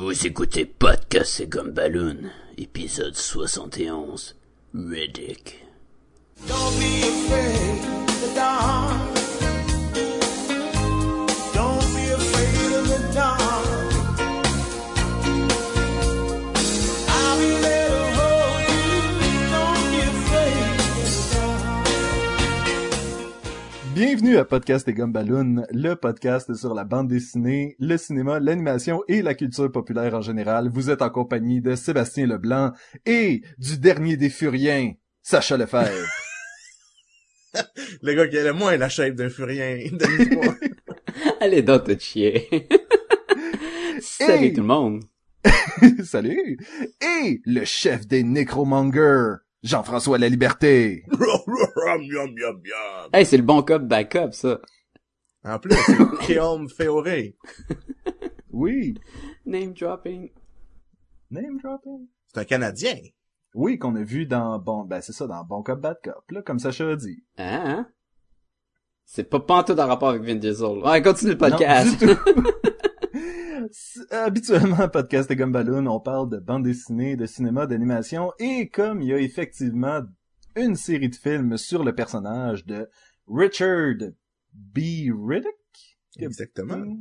Vous écoutez Podcast et comme Balloon, épisode 71, Riddick. Don't be afraid Bienvenue à Podcast et Gumballoon, le podcast sur la bande dessinée, le cinéma, l'animation et la culture populaire en général. Vous êtes en compagnie de Sébastien Leblanc et du dernier des Furiens, Sacha Lefebvre. Le gars qui a le moins la shape d'un furien. Allez donc te chier. Salut tout le monde. Salut! Et le chef des Necromongers, Jean-François La Liberté. Hey, c'est le bon cop backup, ça. En plus, c'est Guillaume Féoré. Oui. Name dropping. Name dropping. C'est un Canadien. Oui, qu'on a vu dans bon, ben c'est ça, dans Bon Cop Bad Cop, là, comme Sacha a dit. Hein? hein? C'est pas pantoute en rapport avec Vin Diesel. Ouais, continue le podcast. Non, du tout. C'est- Habituellement, podcast et Gumballoon, on parle de bande dessinée, de cinéma, d'animation, et comme il y a effectivement une série de films sur le personnage de Richard B. Riddick? Exactement.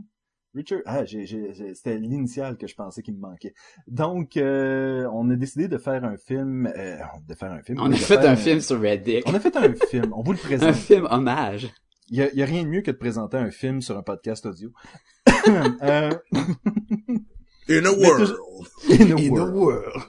Richard, ah, j'ai, j'ai, j'ai- c'était l'initiale que je pensais qu'il me manquait. Donc, euh, on a décidé de faire un film, euh, de faire un film. On a fait faire un film sur Reddick. On a fait un film. On vous le Un présente. film hommage. Il y a, il y a rien de mieux que de présenter un film sur un podcast audio. euh, In a Mais world. in a In a world.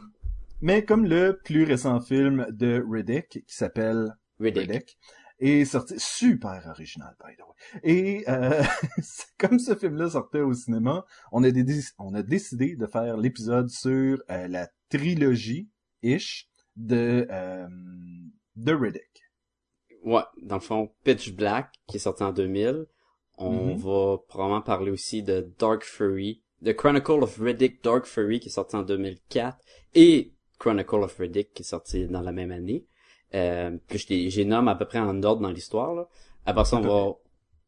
Mais comme le plus récent film de Riddick, qui s'appelle Riddick. Riddick, est sorti super original, by the way. Et euh, comme ce film-là sortait au cinéma, on a, dé- on a décidé de faire l'épisode sur euh, la trilogie-ish de, euh, de Riddick. Ouais, dans le fond, Pitch Black, qui est sorti en 2000. On Mhm. va probablement parler aussi de Dark Fury, The Chronicle of Riddick Dark Fury, qui est sorti en 2004, et Chronicle of Riddick, qui est sorti dans la même année. Euh, les nomme à peu près en ordre dans l'histoire. Là. Après ça, on va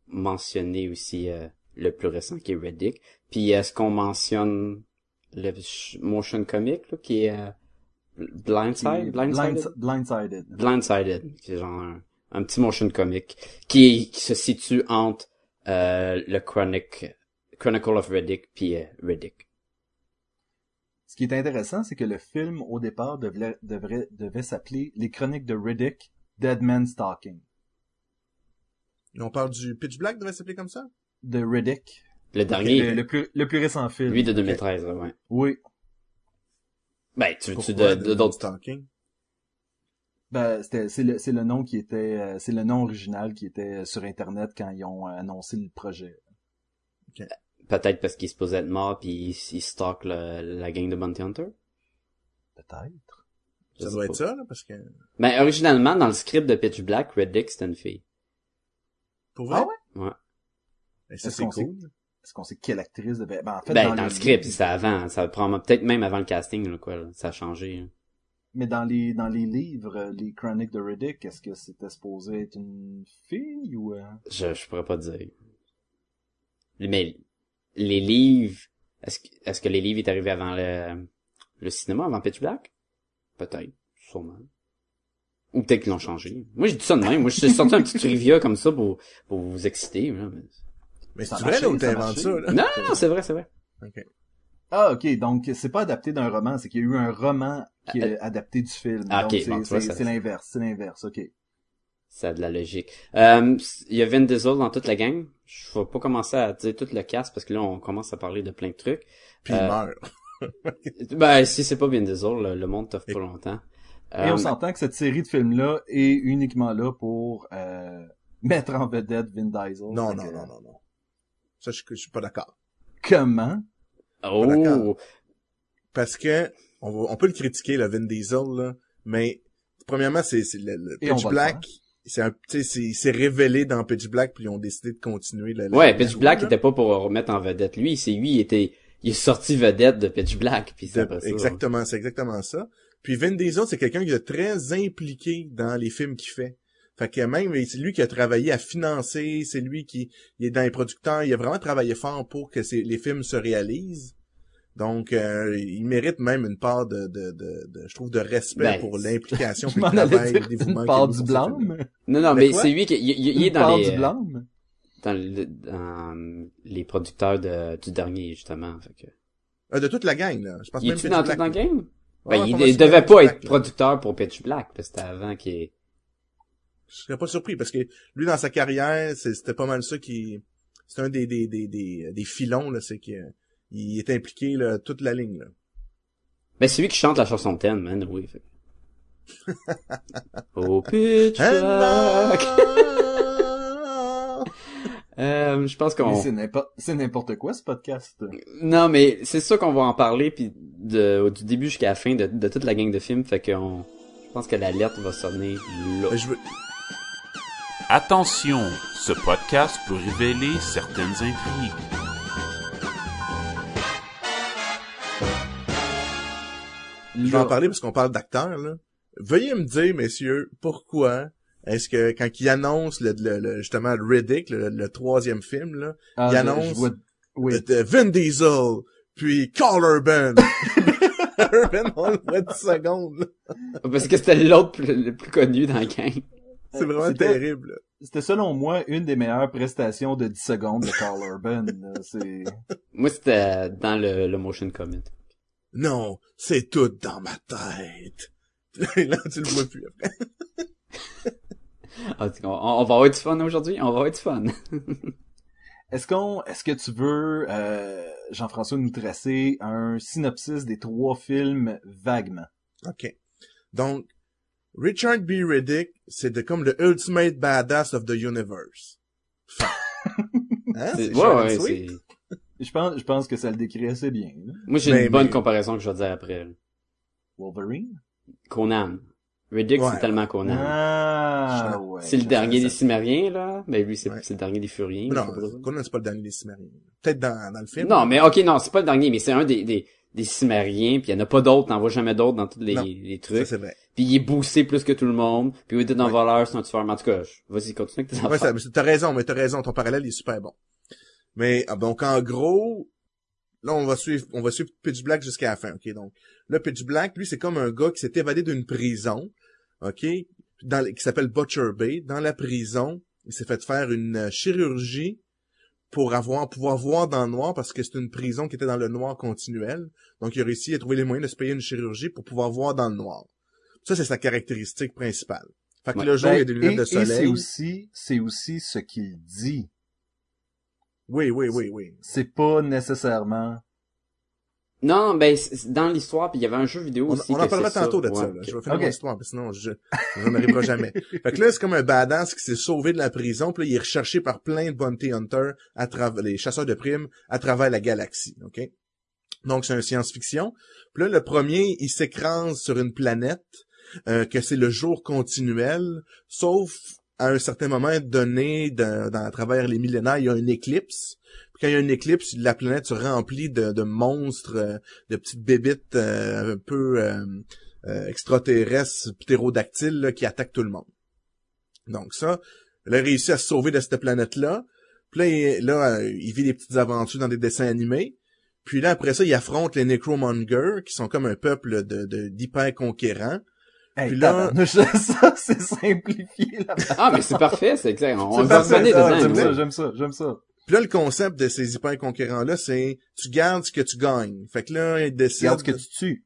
mentionner aussi euh, le plus récent, qui est Riddick. Puis est-ce qu'on mentionne le motion comic, là, qui est euh, Blindside? Blindsided? Blind- Blindsided. Blindsided, qui est genre un, un petit motion comic qui, qui se situe entre euh, le Chronic, Chronicle of Riddick puis euh, Riddick. Ce qui est intéressant, c'est que le film, au départ, devait, devrait, devait s'appeler Les Chroniques de Riddick, Dead Man Stalking. On parle du Pitch Black, devait s'appeler comme ça? De Riddick. Le dernier, Le, le plus, le plus récent film. lui de 2013, là, ouais. Oui. Ben, tu, tu Pourquoi de, de- de- d'autres. Stalking? Ben, c'était, c'est le, c'est le nom qui était, euh, c'est le nom original qui était sur Internet quand ils ont euh, annoncé le projet. Peut-être parce qu'il se posait être mort puis il, il la gang de Bounty Hunter? Peut-être. Ça doit être ça, là, parce que... Ben, originalement, dans le script de Pitch Black, Riddick, c'était une fille. Pour vrai? Ah ouais? Ouais. Ben, ça, c'est qu'on sait- cool. Est-ce qu'on sait quelle actrice de... Ben, en fait, Ben, dans, le script, c'était avant. Ça prend peut-être même avant le casting, là, quoi. là. Ça a changé. là. Mais dans les, dans les livres, euh, les chroniques de Riddick, est-ce que c'était supposé être une fille ou... euh, Je, je pourrais pas dire. Mais les livres, est-ce que, est-ce que les livres est arrivé avant le, le cinéma, avant Pitch Black? Peut-être, sûrement. Ou peut-être qu'ils l'ont changé. Moi, j'ai dit ça de même. Moi, je suis sorti un petit trivia comme ça pour, pour vous exciter. là, mais- c'est vrai, là, a t'inventes ça, là? Non, non, non, c'est vrai, c'est vrai. Ok. Ah, ok, donc c'est pas adapté d'un roman, c'est qu'il y a eu un roman qui est Euh, adapté du film. ah, donc ok, c'est, bon, l'inverse, c'est l'inverse, ok. Ça a de la logique. Euh, il y a Vin Diesel dans toute la gang. Je vais pas commencer à dire tout le cast parce que là, on commence à parler de plein de trucs. Puis il Euh, meurt. Ben, si c'est pas Vin Diesel, le, le monde t'offre pas longtemps. Et Euh, on s'entend que cette série de films-là est uniquement là pour euh, mettre en vedette Vin Diesel. Non, non, que- non, non, non. Ça, je, je suis pas d'accord. Comment? Oh! d'accord. Parce que, on, va, on peut le critiquer, le Vin Diesel, là, mais, premièrement, c'est, c'est le, le Pitch Black, c'est un, tu sais, c'est, révélé dans Pitch Black, puis ils ont décidé de continuer la, la- Ouais, la Pitch Black là. était pas pour remettre en vedette lui, c'est lui, il était, il est sorti vedette de Pitch Black, puis ça. exactement, c'est exactement ça. Puis Vin Diesel, c'est quelqu'un qui est très impliqué dans les films qu'il fait. Fait que même, c'est lui qui a travaillé à financer, c'est lui qui il est dans les producteurs, il a vraiment travaillé fort pour que les films se réalisent. Donc, euh, il mérite même une part de, de, de, de- je trouve, de respect Ben, pour l'implication, m'en le travail, le dévouement une part du blâme. Non, non, Mais c'est lui qui, il, il- il est Une dans part les, du blâme? dans, le- dans les producteurs de, du dernier, justement. Fait que... Euh, de toute la gang, là. Je pense Il même Pitch dans Black, tout dans le là. game? Ouais, Ben, il, devait pas Black, être là. producteur pour Pitch Black, parce que c'était avant qu'il ait... Je serais pas surpris, parce que lui, dans sa carrière, c'est- c'était pas mal ça qui... C'est un des, des, des, des, des filons, là, c'est qu'il il est impliqué, là, toute la ligne, là. Ben, c'est lui qui chante la chanson thème, man, oui. Fait. oh, Pitch And Black! now- Euh, je pense Mais qu'on... c'est n'importe, c'est n'importe quoi, ce podcast. Non, mais c'est sûr qu'on va en parler, puis de, du début jusqu'à la fin de, de toute la gang de films, fait qu'on... Je pense que l'alerte va sonner là. Ben, je veux... Attention, ce podcast peut révéler certaines intrigues. Je vais en parler parce qu'on parle d'acteurs, là. Veuillez me dire, messieurs, pourquoi est-ce que quand il annonce le, le, le- justement Riddick, le, le troisième film, là, Ah, il je- annonce- je vois- Oui. de Vin Diesel, puis Carl Urban. Urban, on le voit 10 secondes, là. Parce que c'était l'autre plus- le plus connu dans la gang. C'est vraiment terrible. C'était selon moi une des meilleures prestations de 10 secondes de Carl Urban. là. Moi, c'était dans le, le motion comment. Non, c'est tout dans ma tête. Là, tu le vois plus après. Ah, on, on va avoir du fun aujourd'hui, on va avoir du fun. Est-ce qu'on, est-ce que tu veux, euh, Jean-François, nous tracer un synopsis des trois films vaguement? OK. Donc, Richard B. Riddick, c'est de comme le ultimate badass of the universe. Hein? C'est- ouais, ouais. Je pense, je pense que ça le décrit assez bien. là. Moi, j'ai Mais- une bonne mais- comparaison que je vais dire après. Wolverine? Conan. Riddick, Ouais. c'est tellement Conan. Ah, ouais. c'est le dernier des Cimériens, là. Ben, lui, c'est Ouais. le dernier des Furiens. Mais non. Conan, c'est pas le dernier des Cimmériens. Peut-être dans, dans le film. Non, mais ok, non, c'est pas le dernier, mais c'est un des, des, des Cimériens, puis il y en a pas d'autres, t'en vois jamais d'autres dans tous les, Ça, trucs. c'est vrai. Puis il est boosté plus que tout le monde, puis il est un Ouais. voleur, c'est un tueur, mais en tout cas, vas-y, continue avec tes Ouais, ça- mais t'as raison, mais t'as raison, ton parallèle est super bon. Mais, ah, donc, en gros, là, on va suivre, on va suivre Pitch Black jusqu'à la fin, ok? Donc, là, Pitch Black, lui, c'est comme un gars qui s'est évadé d'une prison, ok? Dans, qui s'appelle Butcher Bay. Dans la prison, il s'est fait faire une euh, chirurgie pour avoir, pouvoir voir dans le noir parce que c'est une prison qui était dans le noir continuel. Donc, il a réussi à trouver les moyens de se payer une chirurgie pour pouvoir voir dans le noir. Ça, c'est sa caractéristique principale. Fait que Ouais. le jour, il y a des lunettes et, de et c'est soleil. aussi, c'est aussi ce qu'il dit. Oui, oui, oui, oui. C'est pas nécessairement. Non, ben, c'est- dans l'histoire, puis il y avait un jeu vidéo On, aussi on en parlera tantôt de ça. Là. Je vais finir Ok. mon histoire, parce que sinon, je, je n'en arriverai jamais. Fait que là, c'est comme un badass qui s'est sauvé de la prison, puis là, il est recherché par plein de bounty hunters, à travers les chasseurs de primes, à travers la galaxie, ok? Donc, c'est un science-fiction. Puis là, le premier, il s'écrase sur une planète, euh, que c'est le jour continuel, sauf à un certain moment donné, dans, dans- à travers les millénaires, il y a une éclipse. Quand il y a une éclipse, la planète se remplit de, de monstres, euh, de petites bébites euh, un peu euh, euh, extraterrestres, ptérodactyles, là, qui attaquent tout le monde. Donc ça, elle a réussi à se sauver de cette planète-là. Puis là, il, là, il vit des petites aventures dans des dessins animés. Puis là, après ça, il affronte les Necromongers, qui sont comme un peuple de de- d'hyper conquérants. Hey, Puis là- ça, c'est simplifié, là. Ah, mais c'est parfait, c'est exact. On C'est va ça, dedans. J'aime ça, j'aime ça, j'aime ça. Puis là, le concept de ces hyper conquérants-là, c'est tu gardes ce que tu gagnes. Fait que là, il décide... Regarde ce que tu tues.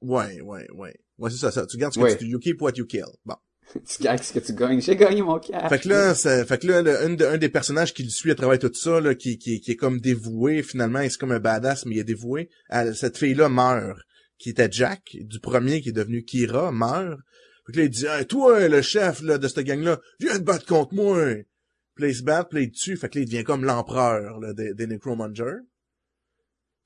Ouais, ouais, ouais. Ouais, c'est ça, ça. Tu gardes ce que Ouais. tu... You keep what you kill. Bon. Tu gagnes ce que tu gagnes. J'ai gagné mon cash. Fait que là, ça- fait que là, le- un, de- un des personnages qui le suit à travers tout ça, là, qui, qui, qui est comme dévoué, finalement, c'est comme un badass, mais il est dévoué. Elle- cette fille-là meurt, qui était Jack, du premier qui est devenu Kira, meurt. Fait que là, il dit, hey, toi, le chef, là, de cette gang-là, viens te battre contre moi. Puis là, il se bat, puis tue. Fait que là, il devient comme l'empereur, des, des Necromongers.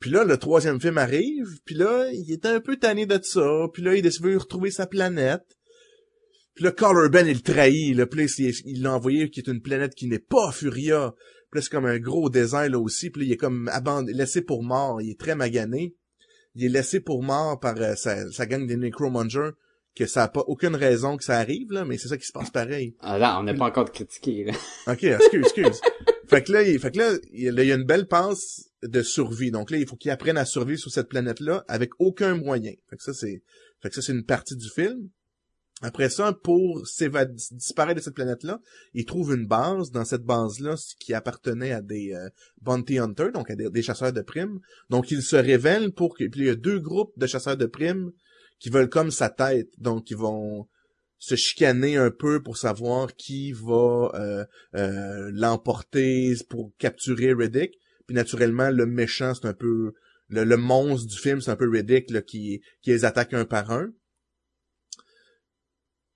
Puis là, le troisième film arrive, puis là, il était un peu tanné de ça, puis là, il décide de retrouver sa planète. Puis là, Carl Urban, il le trahit, puis là, il l'a envoyé qui est une planète qui n'est pas Furia. Puis c'est comme un gros désert, là, aussi, puis il est comme abandonné, laissé pour mort, il est très magané. Il est laissé pour mort par euh, sa, sa gang des Necromongers, que ça a pas aucune raison que ça arrive, là, mais c'est ça qui se passe pareil. Ah là, on n'a pas encore critiqué, là. Ok, excuse, excuse. fait que là, il, fait que là, il y a- il y a une belle passe de survie. Donc là, il faut qu'ils apprennent à survivre sur cette planète-là avec aucun moyen. Fait que ça, c'est, fait que ça, c'est une partie du film. Après ça, pour s'éva- disparaître de cette planète-là, ils trouvent une base. Dans cette base-là, ce qui appartenait à des euh, bounty hunters, donc à des, des chasseurs de primes. Donc ils se révèlent pour que, puis il y a deux groupes de chasseurs de primes qui veulent comme sa tête. Donc ils vont se chicaner un peu pour savoir qui va euh, euh, l'emporter pour capturer Riddick. Puis naturellement, le méchant, c'est un peu le, le monstre du film, c'est un peu Riddick là, qui, qui les attaque un par un.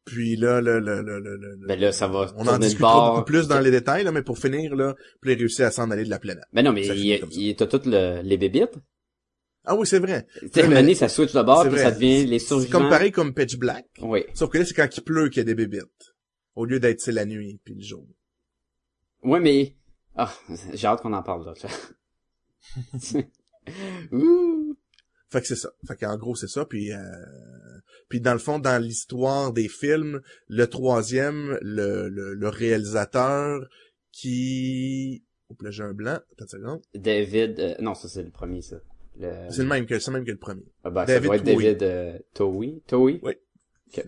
Puis là, le, le, le- Ben là, ça va on en discutera beaucoup plus dans les détails, là, mais pour finir, là, puis il réussit à s'en aller de la planète. Ben non, mais il, il toutes le, les bébites. Ah oui, c'est vrai. Tu sais, ça switch de bord, puis vrai. ça devient les C'est survivants. comme pareil comme Pitch Black. Oui. Sauf que là, c'est quand il pleut qu'il y a des bébites. Au lieu d'être c'est la nuit puis le jour. Ouais, mais, ah, j'ai hâte qu'on en parle, là. Ouh. Fait que c'est ça. Fait qu'en gros, c'est ça. Puis, euh... puis dans le fond, dans l'histoire des films, le troisième, le, le, le réalisateur qui... Oups, là, j'ai un blanc. Attends une seconde. David, euh, non, ça c'est le premier, ça. Le... C'est le même que, c'est le même que le premier. Ah, ben, ça David doit être Towie. David euh, Towie. Towie? Oui.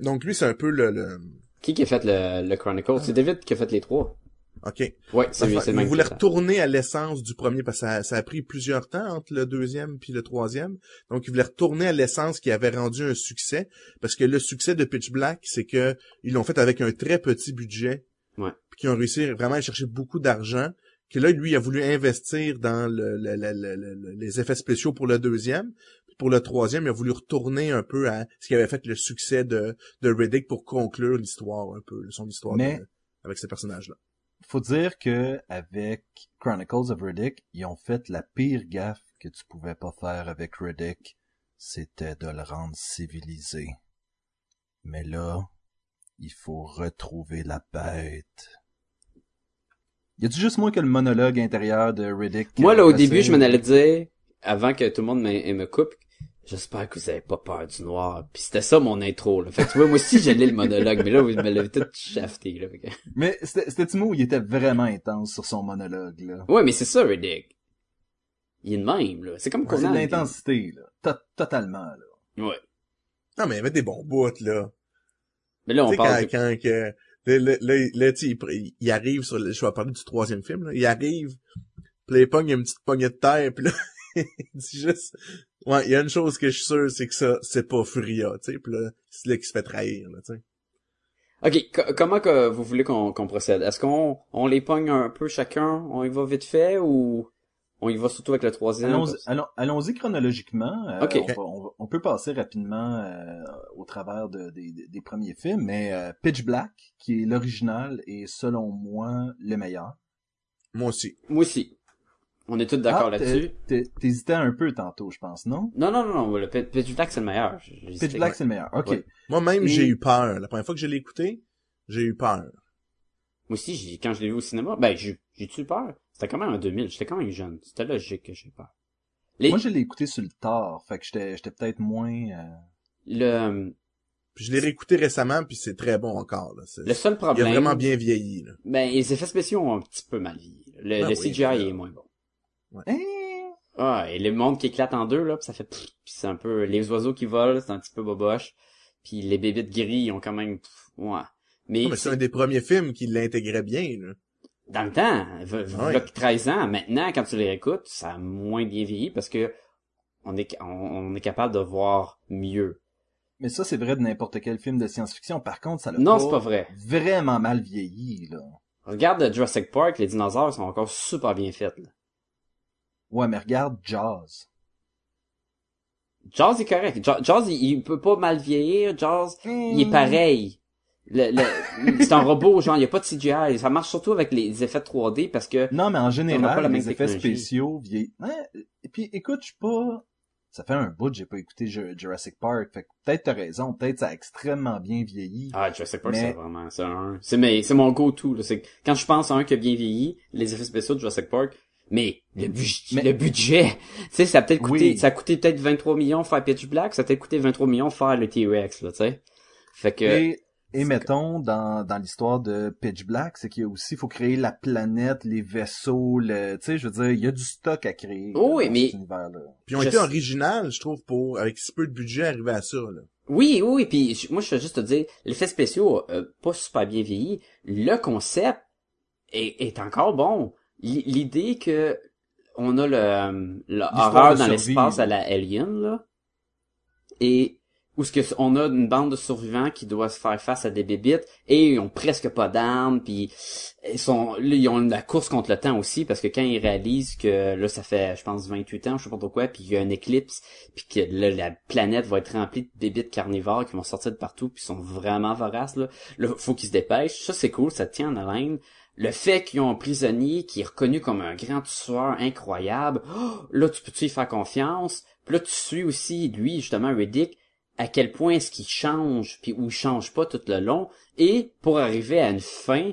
Donc lui, c'est un peu le... le... Qui qui a fait le, le Chronicle? C'est David qui a fait les trois. OK. Ouais, c'est lui, c'est le il même. retourner à l'essence du premier parce que ça, ça a pris plusieurs temps entre le deuxième puis le troisième. Donc il voulait retourner à l'essence qui avait rendu un succès parce que le succès de Pitch Black, c'est que ils l'ont fait avec un très petit budget. Ouais. Puis qu'ils ont réussi vraiment à chercher beaucoup d'argent. Que là, lui, il a voulu investir dans le, le- le- le- le- les effets spéciaux pour le deuxième. Puis pour le troisième, il a voulu retourner un peu à ce qui avait fait le succès de, de Riddick pour conclure l'histoire un peu, son histoire Mais- de- avec ces personnages-là. Faut dire que avec Chronicles of Riddick, ils ont fait la pire gaffe que tu pouvais pas faire avec Riddick, c'était de le rendre civilisé. Mais là, il faut retrouver la bête. Y a-tu juste moi que le monologue intérieur de Riddick? Moi, là, euh, au début, passait- je m'en allais dire, avant que tout le monde me, me coupe, j'espère que vous avez pas peur du noir. Puis c'était ça mon intro, là. Fait que tu vois, moi aussi, j'allais le monologue, mais là, vous me l'avez tout shafté, là. Mais c'était c'était Timo où il était vraiment intense sur son monologue, là? Ouais, mais c'est ça, Riddick. Il est de même, là. C'est comme C'est de l'intensité, là. To- totalement, là. Ouais. Non, mais il y avait des bons bouts, là. Mais là, on quand, parle... quand que, là, là, là, il, il arrive sur le, je vais parler du troisième film, là. Il arrive, puis il pogne une petite poignée de terre, puis là, il dit juste, ouais, il y a une chose que je suis sûr, c'est que ça, c'est pas Furia, tu sais, puis là, c'est là qu'il se fait trahir, tu sais. Ok, co- comment que vous voulez qu'on qu'on procède? Est-ce qu'on on les pogne un peu chacun? On y va vite fait ou on y va surtout avec le troisième? Allons-y allons, allons-y chronologiquement. Euh, on, va- on va- on peut passer rapidement euh, au travers de- des- des- des premiers films, mais euh, Pitch Black, qui est l'original et selon moi le meilleur. Moi aussi. Moi aussi. On est tous d'accord Ah, là-dessus. T'hésitais un peu tantôt, je pense, non? Non, non, non, non, le Pitch Black, c'est le meilleur. Pitch Black, c'est le meilleur. Ok. Ouais. Moi-même, Et- j'ai eu peur. La première fois que je l'ai écouté, j'ai eu peur. Moi aussi, j'ai- quand je l'ai vu au cinéma, ben, j'ai, j'ai-tu peur? C'était quand même en 2000, j'étais quand même jeune. C'était logique que j'ai peur. Les, Moi, je l'ai écouté sur le tard, fait que j'étais j'étais peut-être moins... euh, le, Puis je l'ai réécouté récemment, puis c'est très bon encore, là. C'est- le seul Il problème. a vraiment bien vieilli, là. Ben, les effets spéciaux ont un petit peu mal vieilli. Le, Ben le oui, CGI là. est moins bon. eh, Ah, et le monde qui éclate en deux, là, pis ça fait pff, pis c'est un peu, les oiseaux qui volent, c'est un petit peu boboche. Puis les bébites gris, ils ont quand même, pff, ouais. Mais, Non, mais c'est un des premiers films qui l'intégrait bien, là. Dans le temps, Ouais. là, 13 ans, maintenant, quand tu les réécoutes, ça a moins bien vieilli parce que on est, on, on est capable de voir mieux. Mais ça, c'est vrai de n'importe quel film de science-fiction. Par contre, ça l'a Non, c'est pas vrai. vraiment mal vieilli, là. Regarde Jurassic Park, les dinosaures sont encore super bien faits, là. Ouais, mais regarde Jaws. Jaws est correct. Ja- Jaws, il, il peut pas mal vieillir. Jaws, il est pareil. Le, le- c'est un robot, genre, il y a pas de CGI. Ça marche surtout avec les effets 3D parce que Non, mais en On n'a pas général, la même les effets spéciaux vieillissent. Ouais, et puis, écoute, je suis pas... Ça fait un bout que j'ai pas écouté Ju- Jurassic Park. Fait que peut-être t'as raison. Peut-être ça a extrêmement bien vieilli. Ah, Jurassic Park, Mais- c'est vraiment, c'est un, c'est mes, c'est mon go-to, là. C'est, que quand je pense à un qui a bien vieilli, les effets spéciaux de Jurassic Park, mais, le, bu- Mais- le budget, tu sais, ça a peut-être coûté, Oui. ça a coûté peut-être 23 millions de faire Pitch Black, ça a peut-être coûté 23 millions de faire le T-Rex, là, tu sais. Fait que, Et, et mettons, dans, dans l'histoire de Pitch Black, c'est qu'il y a aussi, faut créer la planète, les vaisseaux, le, tu sais, je veux dire, il y a du stock à créer. Oh oui, dans mais- cet. Puis ils ont Je été sais- originales, je trouve, pour, avec si peu de budget, arriver à ça, là. oui, oui, puis moi, je veux juste te dire, l'effet spéciaux, euh, pas super bien vieilli. Le concept est, est encore bon. L'idée que on a le, le horreur dans l'espace à la Alien, là, et où ce que on a une bande de survivants qui doit se faire face à des bébites et ils ont presque pas d'armes puis ils sont là, ils ont la course contre le temps aussi parce que quand ils réalisent que là ça fait je pense 28 ans je sais pas trop quoi puis il y a un éclipse puis que là, la planète va être remplie de bébites carnivores qui vont sortir de partout puis sont vraiment voraces là. Là faut qu'ils se dépêchent. Ça c'est cool ça tient en haleine. Le fait qu'ils ont un prisonnier qui est reconnu comme un grand tueur incroyable, oh, là tu peux-tu y faire confiance? Puis là tu suis aussi lui justement Riddick à quel point est-ce qu'il change puis où il change pas tout le long et pour arriver à une fin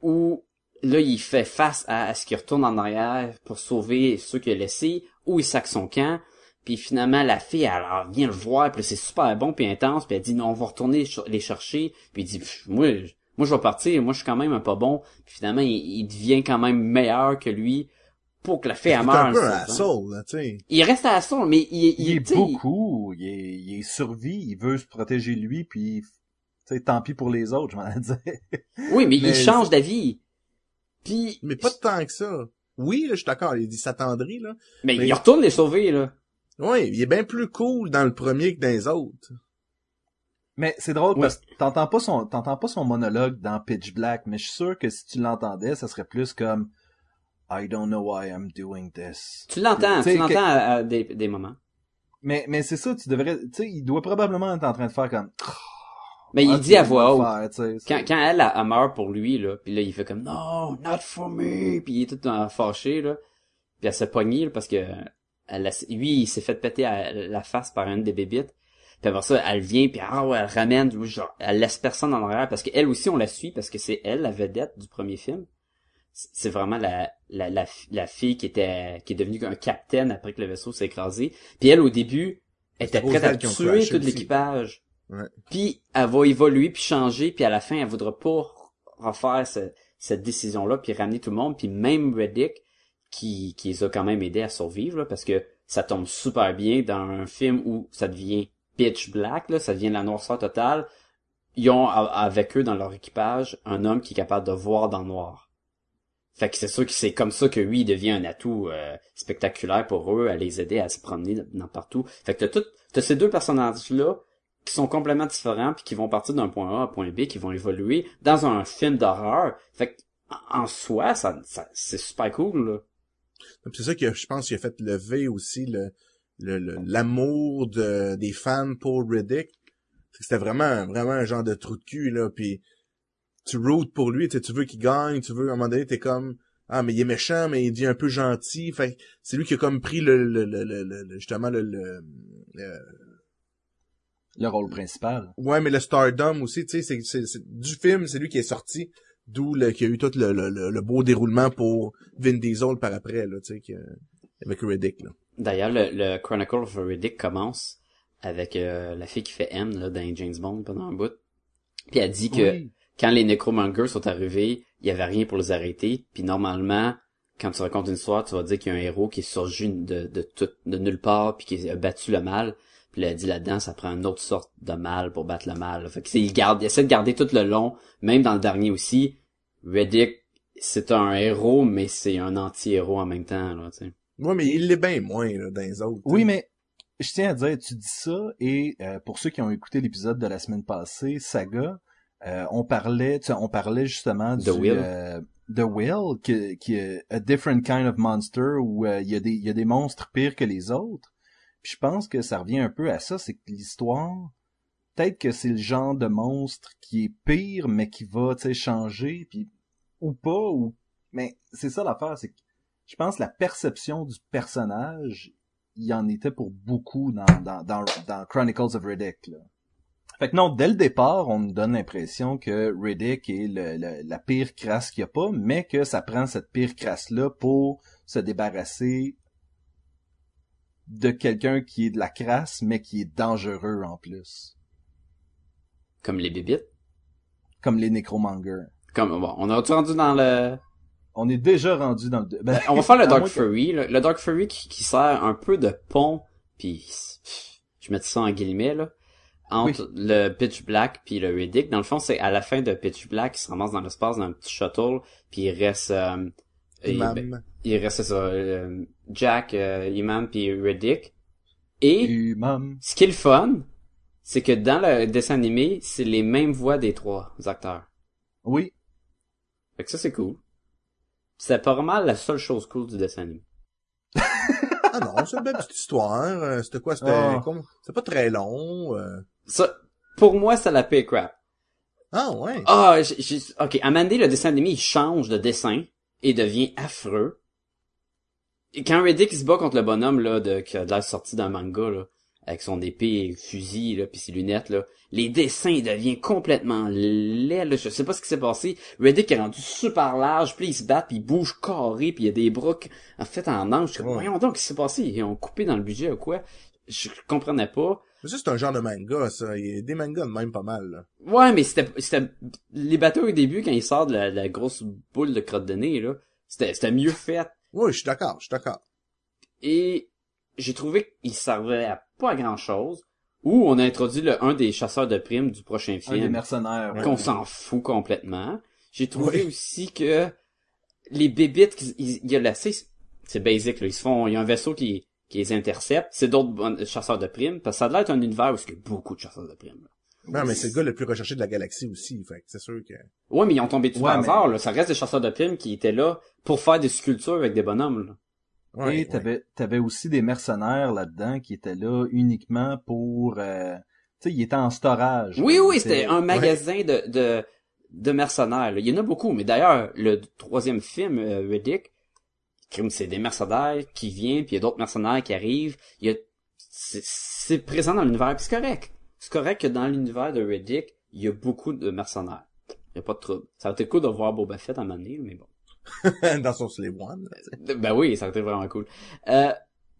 où là il fait face à, ce qu'il retourne en arrière pour sauver ceux qu'il a laissés ou il sac son camp puis finalement la fille elle, vient le voir puis c'est super bon puis intense puis elle dit non on va retourner les chercher puis il dit moi je- moi je vais partir moi je suis quand même un pas bon puis finalement il devient quand même meilleur que lui pour que elle C'est meure un peu le asshole, là, il reste à la son mais il, il, Il est beaucoup, il est, il est survie, il veut se protéger lui, puis, tu sais, tant pis pour les autres, je m'en dit. oui mais, Mais il change d'avis puis Mais pas tant que ça. Oui, là, je suis d'accord, il dit s'attendrit, là. mais, mais- il retourne les sauver là Oui, il est bien plus cool dans le premier que dans les autres. Mais c'est drôle Ouais. parce que t'entends pas son, t'entends pas son monologue dans Pitch Black, mais je suis sûr que si tu l'entendais, ça serait plus comme I don't know why I'm doing this. tu l'entends Tu l'entends que- à, à des, des moments. Mais, mais c'est ça, tu devrais, tu sais, il doit probablement être en train de faire comme, mais il Ah, dit à voix haute. faire, quand, quand elle, elle, elle meurt pour lui, là, puis là, il fait comme, non, not for me, puis il est tout euh, fâché, là, puis elle se pogne, là, parce que elle a- lui, il s'est fait péter à la face par une des bébites, puis après ça, elle vient, puis ah elle ramène, genre, elle laisse personne en arrière, parce qu'elle aussi, on la suit, parce que c'est elle, la vedette du premier film. C'est vraiment la, la, la, fi- la fille qui était, qui est devenue un capitaine après que le vaisseau s'est écrasé. Puis elle, au début, elle était prête à tuer tout l'équipage. Ouais. Puis elle va évoluer puis changer puis à la fin elle voudra pas refaire ce- cette décision là puis ramener tout le monde puis même Reddick qui qui les a quand même aidé à survivre là, parce que ça tombe super bien dans un film où ça devient pitch black là, ça devient la noirceur totale. Ils ont avec eux dans leur équipage un homme qui est capable de voir dans le noir. Fait que c'est sûr que c'est comme ça que lui il devient un atout euh, spectaculaire pour eux à les aider à se promener dans partout. Fait que t'as tout t'as ces deux personnages là qui sont complètement différents puis qui vont partir d'un point A à un point B qui vont évoluer dans un film d'horreur. Fait que en soi ça, ça c'est super cool là. C'est ça que je pense qu'il a fait lever aussi le le- le- l'amour de des fans pour Riddick. C'était vraiment vraiment un genre de trou de cul là puis tu routes pour lui, tu sais, tu veux qu'il gagne, tu veux à un moment donné t'es comme ah mais il est méchant mais il dit un peu gentil, fait c'est lui qui a comme pris le, le, le, le- le- justement le, le- le- le rôle principal. ouais mais le stardom aussi, tu sais c'est c'est c'est- du film, c'est lui qui est sorti d'où le qui a eu tout le, le, le, le beau déroulement pour Vin Diesel par après là, tu sais que- avec Riddick là. D'ailleurs le, le Chronicle of Riddick commence avec euh, la fille qui fait M là dans James Bond pendant un bout. Puis elle dit que Oui. Quand les Necromongers sont arrivés, il y avait rien pour les arrêter. Puis normalement, quand tu racontes une histoire, tu vas dire qu'il y a un héros qui est surgi de, de, tout, de nulle part puis qui a battu le mal. Puis là, dit là-dedans, ça prend une autre sorte de mal pour battre le mal. Fait que c'est, il garde, il essaie de garder tout le long, même dans le dernier aussi. Reddick, c'est un héros, mais c'est un anti-héros en même temps, là, tu sais. Ouais, mais il l'est bien moins là, dans les autres. Oui, sais. mais je tiens à dire, tu dis ça, et euh, pour ceux qui ont écouté l'épisode de la semaine passée, Saga, euh, on parlait, on parlait justement The du Will. euh, The Will, qui, qui est a different kind of monster où euh, il y a des il y a des monstres pires que les autres. Puis je pense que ça revient un peu à ça, c'est que l'histoire, peut-être que c'est le genre de monstre qui est pire, mais qui va, tu sais, changer, puis ou pas, ou mais c'est ça l'affaire, c'est que je pense que la perception du personnage, il y en était pour beaucoup dans, dans, dans, dans Chronicles of Riddick. Là. Fait que non, dès le départ, on nous donne l'impression que Riddick est le, le- la pire crasse qu'il n'y a pas, mais que ça prend cette pire crasse-là pour se débarrasser de quelqu'un qui est de la crasse, mais qui est dangereux en plus. Comme les bébites? Comme les Necromongers. Comme, bon, on a rendu dans le... On est déjà rendu dans le... Ben, On va faire le Dark que- Fury. Le, le Dark Fury qui, qui sert un peu de pont, puis je mets ça en guillemets, là, entre le Pitch Black puis le Riddick. Dans le fond, c'est à la fin de Pitch Black, il se ramasse dans l'espace dans un petit shuttle, puis il reste... euh, il, Imam. ben, il reste ça, euh, Jack, euh, Imam puis Riddick. Et Humain. ce qui est le fun, c'est que dans le dessin animé, c'est les mêmes voix des trois acteurs. Oui. Fait que ça, c'est cool. C'est pas vraiment la seule chose cool du dessin animé. Ah non, c'est une belle petite histoire. euh, C'était quoi? C'était c'était pas très long. euh. Ça, pour moi, c'est la pay crap. Ah ouais. Ah, j'ai- ok, à donné, le dessin animé, il change de dessin et devient affreux. Et quand Riddick il se bat contre le bonhomme, là, de, qui a l'air sorti d'un manga, là, avec son épée et fusil, là, pis ses lunettes, là, les dessins, ils deviennent complètement laids, là. Je sais pas ce qui s'est passé. Riddick est rendu super large, puis il se bat, puis il bouge carré, puis il y a des bras en fait en ange. Je suis comme, Ouais. voyons donc, qu'est-ce qui s'est passé? Ils ont coupé dans le budget ou quoi? Je comprenais pas. Mais ça, c'est un genre de manga, ça. Il y a des mangas de même pas mal, là. Ouais, mais c'était, c'était, les bateaux au début, quand ils sortent de la, la grosse boule de crotte de nez, là, c'était, c'était mieux fait. Oui, je suis d'accord, je suis d'accord. Et j'ai trouvé qu'il servait à pas grand chose. Ou on a introduit le, un des chasseurs de primes du prochain Un des film, mercenaires. ouais. qu'on s'en fout complètement. J'ai trouvé Oui. aussi que les bébites, il y a la, c'est, c'est basic, là. Ils se font, il y a un vaisseau qui, qui les intercepte. C'est d'autres chasseurs de primes, parce que ça a l'air d'être un univers où il y a beaucoup de chasseurs de primes, là. Non, mais c'est le gars le plus recherché de la galaxie aussi, fait que c'est sûr que... Ouais, mais ils ont tombé dessus Ouais, par mais- hasard, là. Ça reste des chasseurs de primes qui étaient là pour faire des sculptures avec des bonhommes, là. Ouais, Et ouais. t'avais, t'avais aussi des mercenaires là-dedans qui étaient là uniquement pour, euh, tu sais, ils étaient en storage. Oui, oui, c'était un magasin de, de, de mercenaires, là. Il y en a beaucoup, mais d'ailleurs, le troisième film, euh, Riddick, c'est des mercenaires qui viennent, puis il y a d'autres mercenaires qui arrivent. Il y a, c'est, présent dans l'univers, puis c'est correct. C'est correct que dans l'univers de Riddick, il y a beaucoup de mercenaires. Il y a pas de trouble. Ça aurait été cool de voir Boba Fett à donné, mais bon. Dans son Slave One. Ben oui, ça aurait été vraiment cool. Euh,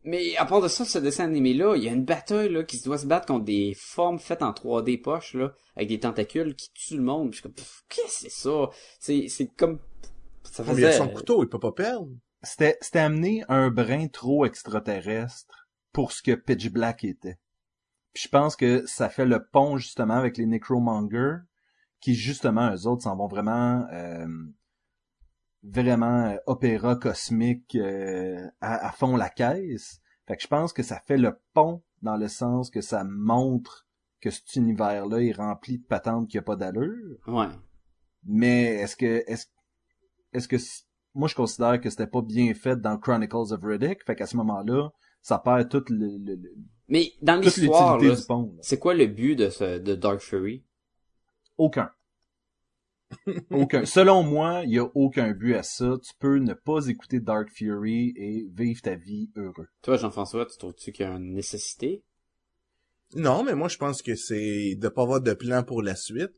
mais à part de ça, ce dessin animé-là, il y a une bataille là qui doit se battre contre des formes faites en 3D poche là, avec des tentacules qui tuent le monde. Puis je suis comme, qu'est-ce que c'est ça? C'est c'est comme ça Oh, mais il a faisait. son couteau, il peut pas perdre. C'était, c'était amené un brin trop extraterrestre pour ce que Pitch Black était. Puis je pense que ça fait le pont justement avec les Necromongers, qui justement, eux autres, s'en vont vraiment, euh, vraiment euh, opéra cosmique euh, à, à fond la caisse. Fait que je pense que ça fait le pont dans le sens que ça montre que cet univers-là est rempli de patentes qui a pas d'allure. Ouais. Mais est-ce que est-ce est-ce que moi je considère que c'était pas bien fait dans Chronicles of Riddick, fait qu'à ce moment-là, ça perd toute le, le- le- Mais dans toute l'histoire, l'utilité là, du pont. là. c'est quoi le but de ce de Dark Fury? Aucun. aucun. Selon moi, il y a aucun but à ça. Tu peux ne pas écouter Dark Fury et vivre ta vie heureux. Toi, Jean-François, tu trouves-tu qu'il y a une nécessité? Non, mais moi, je pense que c'est de pas avoir de plan pour la suite.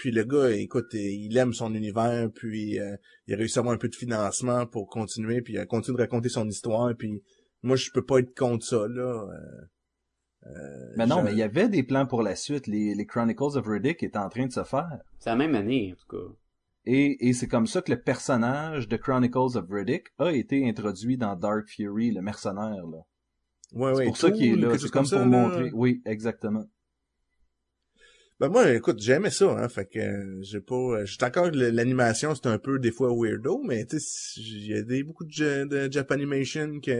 Puis le gars, écoute, il aime son univers, puis euh, il a réussi à avoir un peu de financement pour continuer, puis il a continué de raconter son histoire, puis moi, je peux pas être contre ça, là. Euh, euh, Mais non, mais il y avait des plans pour la suite. Les, les Chronicles of Riddick étaient en train de se faire. C'est la même année, en tout cas. Et, et c'est comme ça que le personnage de Chronicles of Riddick a été introduit dans Dark Fury, le mercenaire. Là. Ouais, C'est ouais, pour ça qu'il est là. C'est comme ça, pour là. montrer. Oui, exactement. Ben moi, écoute, j'aimais ça, hein, fait que euh, j'ai pas... euh, J'étais encore... L'animation, c'est un peu, des fois, weirdo, mais tu sais, il y a des, beaucoup de, de Japanimation qui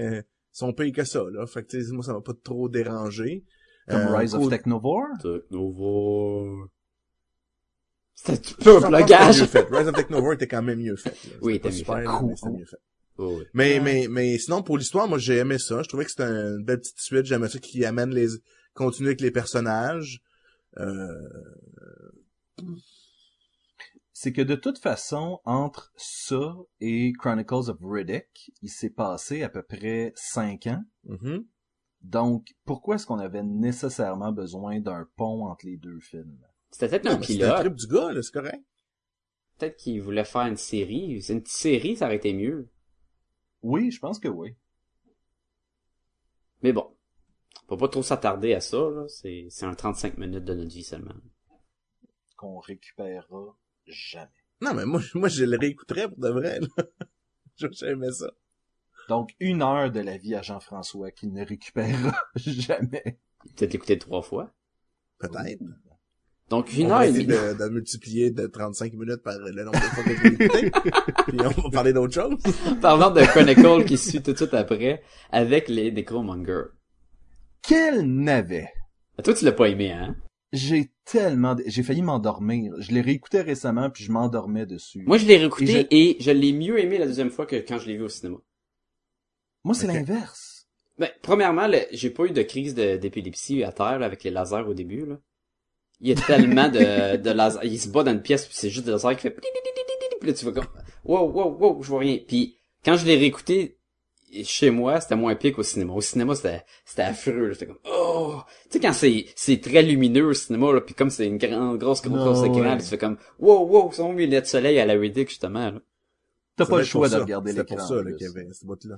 sont payés que ça, là. Fait que, tu sais, moi, ça m'a pas trop dérangé. Comme Euh, Rise of cool. Technovore? Technovore. C'était un Je pense que plugage. c'était mieux fait. Rise of Technovore était quand même mieux fait. là. Oui, était mieux super, fait. Cool. mais c'était mieux fait. Oh, oui. Mais, mais, mais sinon, pour l'histoire, moi, j'ai aimé ça. Je trouvais que c'était une belle petite suite. J'aimais ça qui amène les, continuer avec les personnages. Euh, C'est que de toute façon, entre ça et Chronicles of Riddick, il s'est passé à peu près cinq ans. mhm. Donc, pourquoi est-ce qu'on avait nécessairement besoin d'un pont entre les deux films? C'était peut-être Non, un c'était pilote. trip du gars, là, c'est correct. Peut-être qu'il voulait faire une série. C'est une petite série, ça aurait été mieux. Oui, je pense que oui. Mais bon. Peut pas trop s'attarder à ça, là. C'est, c'est un 35 minutes de notre vie seulement. qu'on récupérera jamais. Non, mais moi, moi, je le réécouterais pour de vrai, là. J'aimais ça. Donc, une heure de la vie à Jean-François qu'il ne récupérera jamais. Peut-être l'écouter trois fois. Peut-être. Donc, une on heure va et essayer demie. de, de multiplier de 35 minutes par le nombre de fois que écouté. Puis on va parler d'autre chose. Parlant de Chronicle qui suit tout de suite après, avec les Necromongers. Quel navet! Toi, tu l'as pas aimé, hein? J'ai tellement, j'ai failli m'endormir. Je l'ai réécouté récemment puis je m'endormais dessus. Moi, je l'ai réécouté Et je, l'ai mieux aimé la deuxième fois que quand je l'ai vu au cinéma. Moi, c'est l'inverse. Ben, premièrement, le- j'ai pas eu de crise de- d'épilepsie à terre, là, avec les lasers au début, là. Il y a tellement de, de lasers. Il se bat dans une pièce puis c'est juste des lasers qui fait puis là, tu vas comme, wow, wow, wow, je vois rien. Puis, quand je l'ai réécouté, chez moi, c'était moins pire qu'au cinéma. Au cinéma, c'était, c'était affreux, là. C'était comme, oh! Tu sais, quand c'est, c'est très lumineux au cinéma, là, puis comme c'est une grande, grosse, grosse, grosse Ah, écran, ouais. tu fais comme, wow, wow, sont mis lunettes de soleil à la Riddick, justement, là. T'as pas le choix de ça. regarder C'était l'écran. pour ça, en là, plus. qu'il y avait ce bout-là.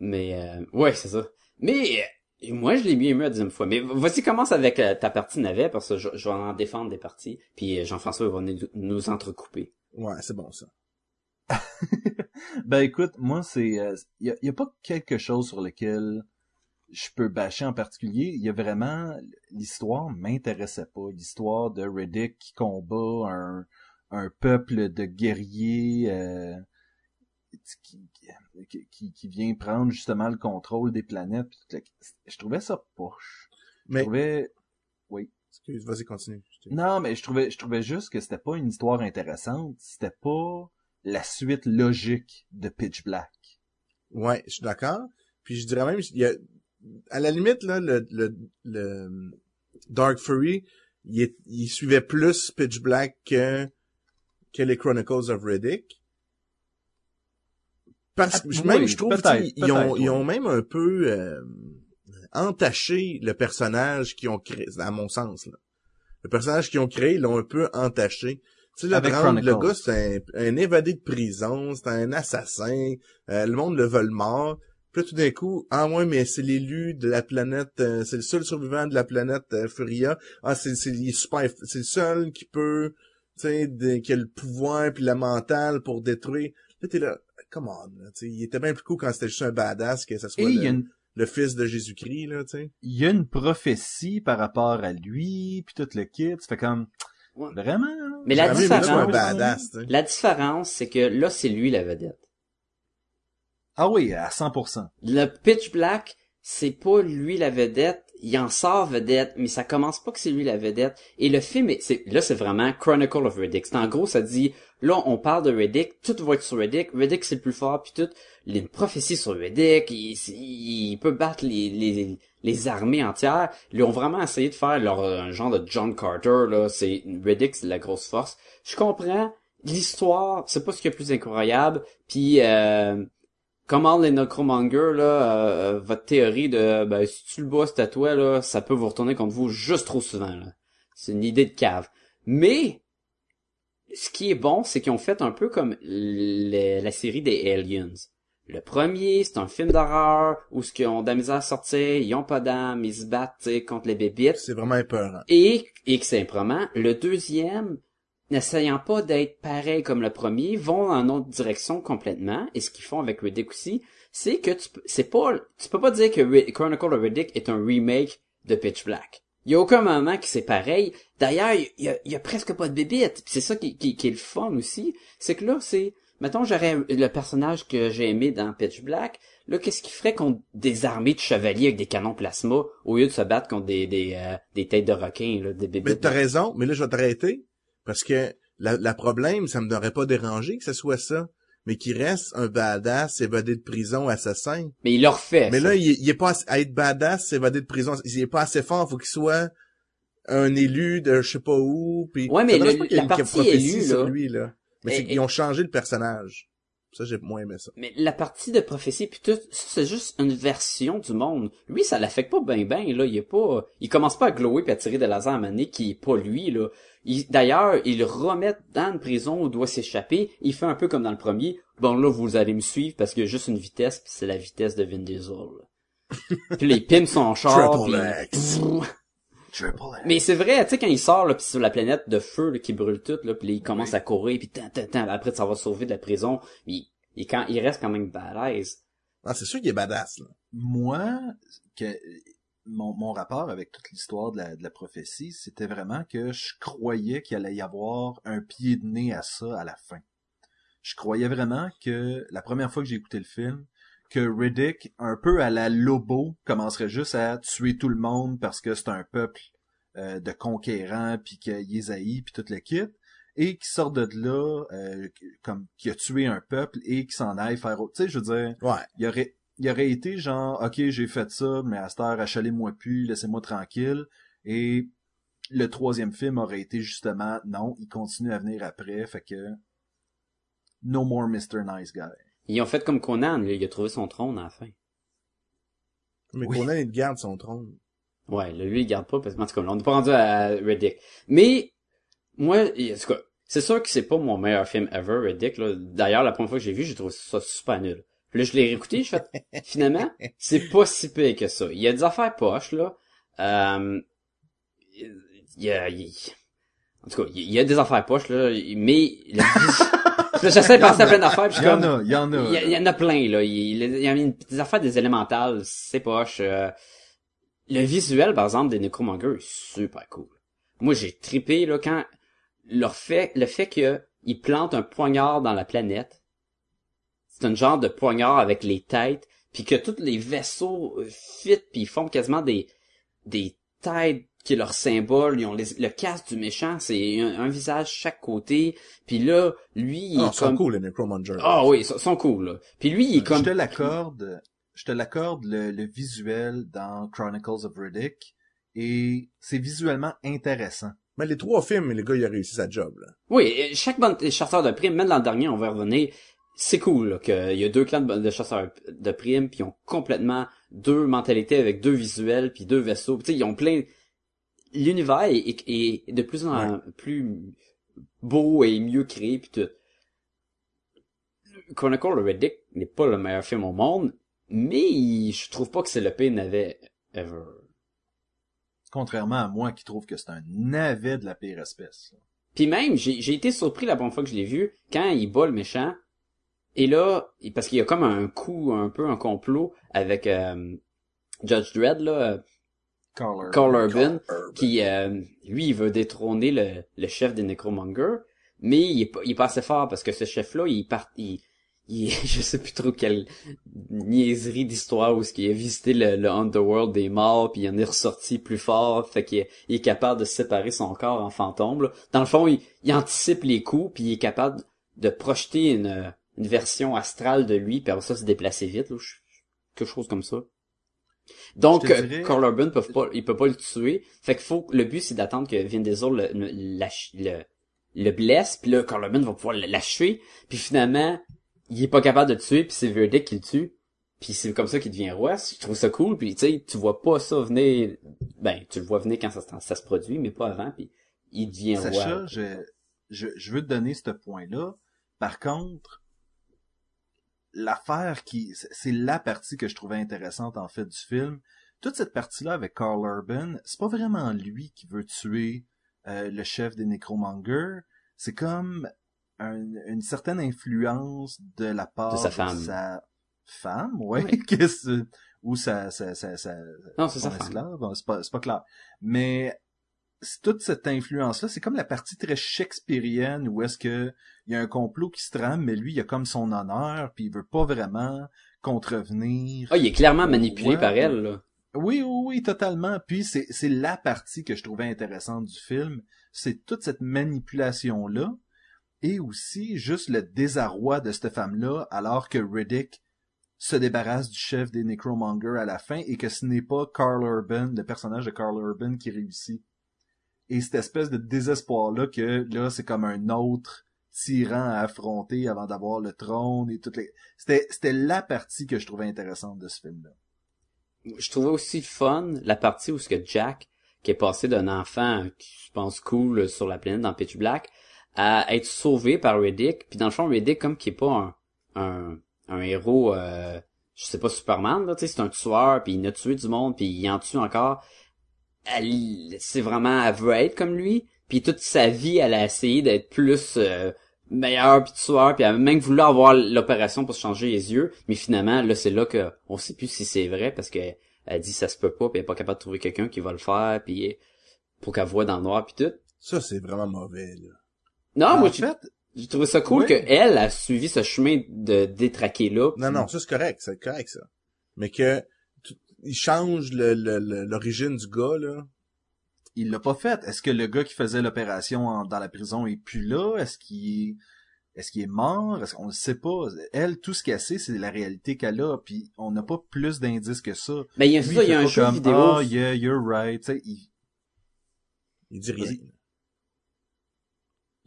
Mais, euh, ouais, c'est ça. Mais, euh, moi, je l'ai mieux aimé la deuxième fois. Mais vas-y, commence avec euh, ta partie navet, parce que je, je vais en défendre des parties. Puis euh, Jean-François va nous, nous entrecouper. Ouais, c'est bon, ça. Ben écoute, moi c'est, il y, a, y a pas quelque chose sur lequel je peux bâcher en particulier. Il y a vraiment l'histoire m'intéressait pas. L'histoire de Riddick qui combat un, un peuple de guerriers euh, qui, qui, vient prendre justement le contrôle des planètes. Je trouvais ça poche. Je Mais, trouvais excuse, vas-y, continue. Je non, mais je trouvais, je trouvais juste que c'était pas une histoire intéressante. C'était pas la suite logique de Pitch Black. Ouais, je suis d'accord. Puis je dirais même, il y a, à la limite, là, le, le, le Dark Fury, il, est- il suivait plus Pitch Black que, que les Chronicles of Riddick. Parce que, Ah, même, je trouve, ils ont, ils ont même un peu, euh, entaché le personnage qu'ils ont créé, à mon sens, là. Le personnage qu'ils ont créé, ils l'ont un peu entaché. Tu sais, de rendre le gars, c'est un, un évadé de prison, c'est un assassin, euh, le monde le veut le mort. Puis là, tout d'un coup, ah ouais, mais c'est l'élu de la planète, euh, c'est le seul survivant de la planète euh, Furia. Ah, c'est, c'est, il est super, c'est le seul qui peut, tu sais, qui a le pouvoir puis la mentale pour détruire. Là, t'es là, come on, là, tu sais, il était bien plus cool quand c'était juste un badass que ça soit le, une, le fils de Jésus-Christ, là, tu sais. il y a une prophétie par rapport à lui, puis tout le kit. Ça fait comme, Ouais. vraiment? là? Mais la un différence, badass, tu sais. la différence, c'est que là, c'est lui la vedette. Ah oui, à 100%. Le Pitch Black, c'est pas lui la vedette, il en sort vedette, mais ça commence pas que c'est lui la vedette. Et le film, est- là, c'est vraiment Chronicle of Riddick. C'est en gros, ça dit, là, on parle de Riddick, tout va être sur Riddick, Riddick c'est le plus fort, puis tout, il y a une prophétie sur Riddick, il, il peut battre les, les, les armées entières. Ils ont vraiment essayé de faire leur, un genre de John Carter, là, c'est, Riddick, c'est la grosse force. Je comprends, l'histoire, c'est pas ce qui est plus incroyable, puis euh, comment les Necromongers, là, euh, euh, votre théorie de, ben, si tu le bats, c'est à toi, là, ça peut vous retourner contre vous juste trop souvent, là. C'est une idée de cave. Mais, ce qui est bon, c'est qu'ils ont fait un peu comme la série des Aliens. Le premier, c'est un film d'horreur où ce qu'ils ont de la misère à sortir, ils ont pas d'âme, ils se battent, contre les bébites. C'est vraiment épeurant. Et, et que c'est le deuxième, n'essayant pas d'être pareil comme le premier, vont dans une autre direction complètement. Et ce qu'ils font avec Riddick aussi, c'est que tu peux, c'est pas, tu peux pas dire que Chronicle of Riddick est un remake de Pitch Black. Il y a aucun moment qui c'est pareil. D'ailleurs, il y a, il y a presque pas de bébites. Puis C'est ça qui, qui, qui est le fun aussi. C'est que là, c'est, mettons, j'aurais le personnage que j'ai aimé dans Pitch Black. Là, qu'est-ce qui ferait contre des armées de chevaliers avec des canons plasma au lieu de se battre contre des, des, euh, des têtes de requins, là, des Mais bébites? t'as raison, mais là, je vais t'arrêter. Parce que la, la problème, ça me n'aurait pas dérangé que ce soit ça. Mais qu'il reste un badass évadé de prison assassin. Mais il leur fait. Mais ça. là, il, est- il est pas à être badass, évadé de prison, il est pas assez fort, faut qu'il soit un élu de je sais pas où, puis Ouais, mais le- pas la partie élue, sur là, lui, là. Mais c'est et- qu'ils ont changé le personnage. Ça, j'ai moins aimé ça. Mais la partie de prophétie puis tout, c'est juste une version du monde. Lui, ça l'affecte pas ben ben, là. Il est pas, il commence pas à glower puis à tirer des lasers à maner qui est pas lui, là. Il- D'ailleurs, il le remet dans une prison où il doit s'échapper. Il fait un peu comme dans le premier. Bon, là, vous allez me suivre parce qu'il y a juste une vitesse puis c'est la vitesse de Vin Diesel. là. puis les pins sont char Triple puis... X. Triple X. Mais c'est vrai, tu sais, quand il sort, là, pis sur la planète de feu, là, qui brûle tout, là, pis là, il commence à courir, pis tant, tant, tant, après, ça va sauver de la prison, il, il, quand, il reste quand même badass. Ah, c'est sûr qu'il est badass, là. Moi, que mon, mon rapport avec toute l'histoire de la, de la prophétie, c'était vraiment que je croyais qu'il allait y avoir un pied de nez à ça à la fin. Je croyais vraiment que la première fois que j'ai écouté le film, que Riddick, un peu à la Lobo, commencerait juste à tuer tout le monde parce que c'est un peuple euh, de conquérants, puis qu'il est haï, puis tout le kit, et qui sort de là, euh, comme qui a tué un peuple et qui s'en aille faire autre. Tu sais, je veux dire, Ouais. il aurait il aurait été genre ok j'ai fait ça mais à cette heure achalez-moi plus laissez-moi tranquille et le troisième film aurait été justement non il continue à venir après fait que no more Mr. Nice Guy Ils ont fait comme Conan, il a trouvé son trône à la fin. Mais Oui. Conan, il garde son trône. Ouais, là, lui, il garde pas, parce que, en tout cas, là, on n'est pas rendu à Riddick. Mais, moi, en tout cas, c'est sûr que c'est pas mon meilleur film ever, Riddick, là. D'ailleurs, la première fois que j'ai vu, j'ai trouvé ça super nul. Puis là, je l'ai réécouté, je fais, finalement, c'est pas si pire que ça. Il y a des affaires poches, là. Euh, il y a, il- en tout cas, il y a des affaires poches, là, mais, j'essaie de penser à plein d'affaires, il y en a il y en a il y, en a plein, là. Il, il y a des affaires des élémentales, c'est poche. euh, le visuel, par exemple, des Necromongers est super cool. Moi, j'ai trippé, là, quand leur fait, le fait que ils plantent un poignard dans la planète. C'est un genre de poignard avec les têtes, puis que tous les vaisseaux euh, fit, puis ils font quasiment des, des têtes qui est leur symbole. Ils ont les- le casque du méchant, c'est un, un visage chaque côté. Puis là, lui, il Ah, est ils sont comme... cool, les Necromongers. Ah oui, ils sont- cool, là. Puis lui, il est comme... je te l'accorde je te l'accorde le, le visuel dans Chronicles of Riddick et c'est visuellement intéressant Mais les trois films, le gars, il a réussi sa job, là. Oui, euh, chaque bonne chasseur de primes, même dans le dernier, on va y revenir. C'est cool qu'il y a deux clans de, de chasseurs de primes, puis ils ont complètement deux mentalités avec deux visuels, puis deux vaisseaux. Tu sais, ils ont plein... L'univers est, est- est de plus en plus beau et mieux créé, puis tout. Chronicle of Riddick n'est pas le meilleur film au monde, mais je trouve pas que c'est le pire navet ever. contrairement à moi qui trouve que c'est un navet de la pire espèce. Puis même, j'ai j'ai été surpris la première fois que je l'ai vu, quand il bat le méchant, et là, parce qu'il y a comme un coup, un peu un complot avec euh, Judge Dredd, là, euh, Carl Urban. Carl Urban, qui, euh, lui, il veut détrôner le, le chef des Necromongers, mais il est, pas- il est pas assez fort, parce que ce chef-là, il part, il, il, je sais plus trop quelle niaiserie d'histoire où ce qu'il a visité le, le Underworld des morts, puis il en est ressorti plus fort, fait qu'il est, il est capable de séparer son corps en fantôme. là. Dans le fond, il, il anticipe les coups, puis il est capable de projeter une, une version astrale de lui, puis après ça se déplacer vite, là, quelque chose comme ça. Donc, dirais- Carl Urban peut pas, il peut pas le tuer. Fait qu'il faut, le but c'est d'attendre que Vin Diesel le, le, le, le blesse, puis là, Carl Urban va pouvoir lâcher, puis finalement, il est pas capable de le tuer, puis c'est Verdict qui le tue. Puis c'est comme ça qu'il devient roi. Je trouve ça cool. Puis tu sais, tu vois pas ça venir. Ben, tu le vois venir quand ça, se- ça se produit, mais pas avant. Puis il devient Sacha, roi. je, je, je veux te donner ce point-là. Par contre, l'affaire qui, c'est la partie que je trouvais intéressante en fait du film. Toute cette partie-là avec Carl Urban, c'est pas vraiment lui qui veut tuer euh, le chef des Necromongers. C'est comme un- une certaine influence de la part De sa femme. sa femme, ouais, Oui. ou sa, sa, sa, sa, Non, c'est sa esclave, bon, c'est pas, clair. Mais toute cette influence-là, c'est comme la partie très shakespearienne où est-ce que il y a un complot qui se trame, mais lui, il a comme son honneur, puis il veut pas vraiment contrevenir. Ah, il est clairement manipulé Ouais. par elle, là. Oui, oui, oui, totalement. Puis c'est, c'est la partie que je trouvais intéressante du film. C'est toute cette manipulation-là. Et aussi juste le désarroi de cette femme-là, alors que Riddick se débarrasse du chef des Necromongers à la fin et que ce n'est pas Carl Urban, le personnage de Carl Urban qui réussit. Et cette espèce de désespoir-là que là, c'est comme un autre tyran à affronter avant d'avoir le trône et toutes les... C'était, c'était la partie que je trouvais intéressante de ce film-là. je trouvais aussi fun la partie où ce que Jack, qui est passé d'un enfant qui je pense cool sur la planète dans Pitch Black, à être sauvé par Riddick. Puis dans le fond, Riddick, comme qui est pas un, un, un héros, euh, je sais pas, Superman, là, tu sais, c'est un tueur, puis il a tué du monde, puis il en tue encore. Elle, c'est vraiment, elle veut être comme lui. Puis toute sa vie, elle a essayé d'être plus euh, meilleure puis tueur. Puis elle a même voulu avoir l'opération pour se changer les yeux. Mais finalement, là, c'est là que on sait plus si c'est vrai parce que elle dit ça se peut pas. Puis elle est pas capable de trouver quelqu'un qui va le faire. Puis pour qu'elle voit dans le noir puis tout. Ça, c'est vraiment mauvais, là. Non, en moi, j'ai fait, j'ai trouvé ça cool Oui. que elle a suivi ce chemin de détraquer là. Non, non, ça, c'est correct, c'est correct, ça. Mais que, il change le- le- le- l'origine du gars, là. il l'a pas fait. Est-ce que le gars qui faisait l'opération en- dans la prison est plus là? Est-ce qu'il est... Est-ce qu'il est mort? Est-ce qu'on le sait pas? Elle, tout ce qu'elle sait, c'est la réalité qu'elle a, puis on n'a pas plus d'indices que ça. Mais il y a Lui, ça, il y a un jeu comme, vidéo. Ah, yeah, you're right. Tu sais, il... Il dit rien.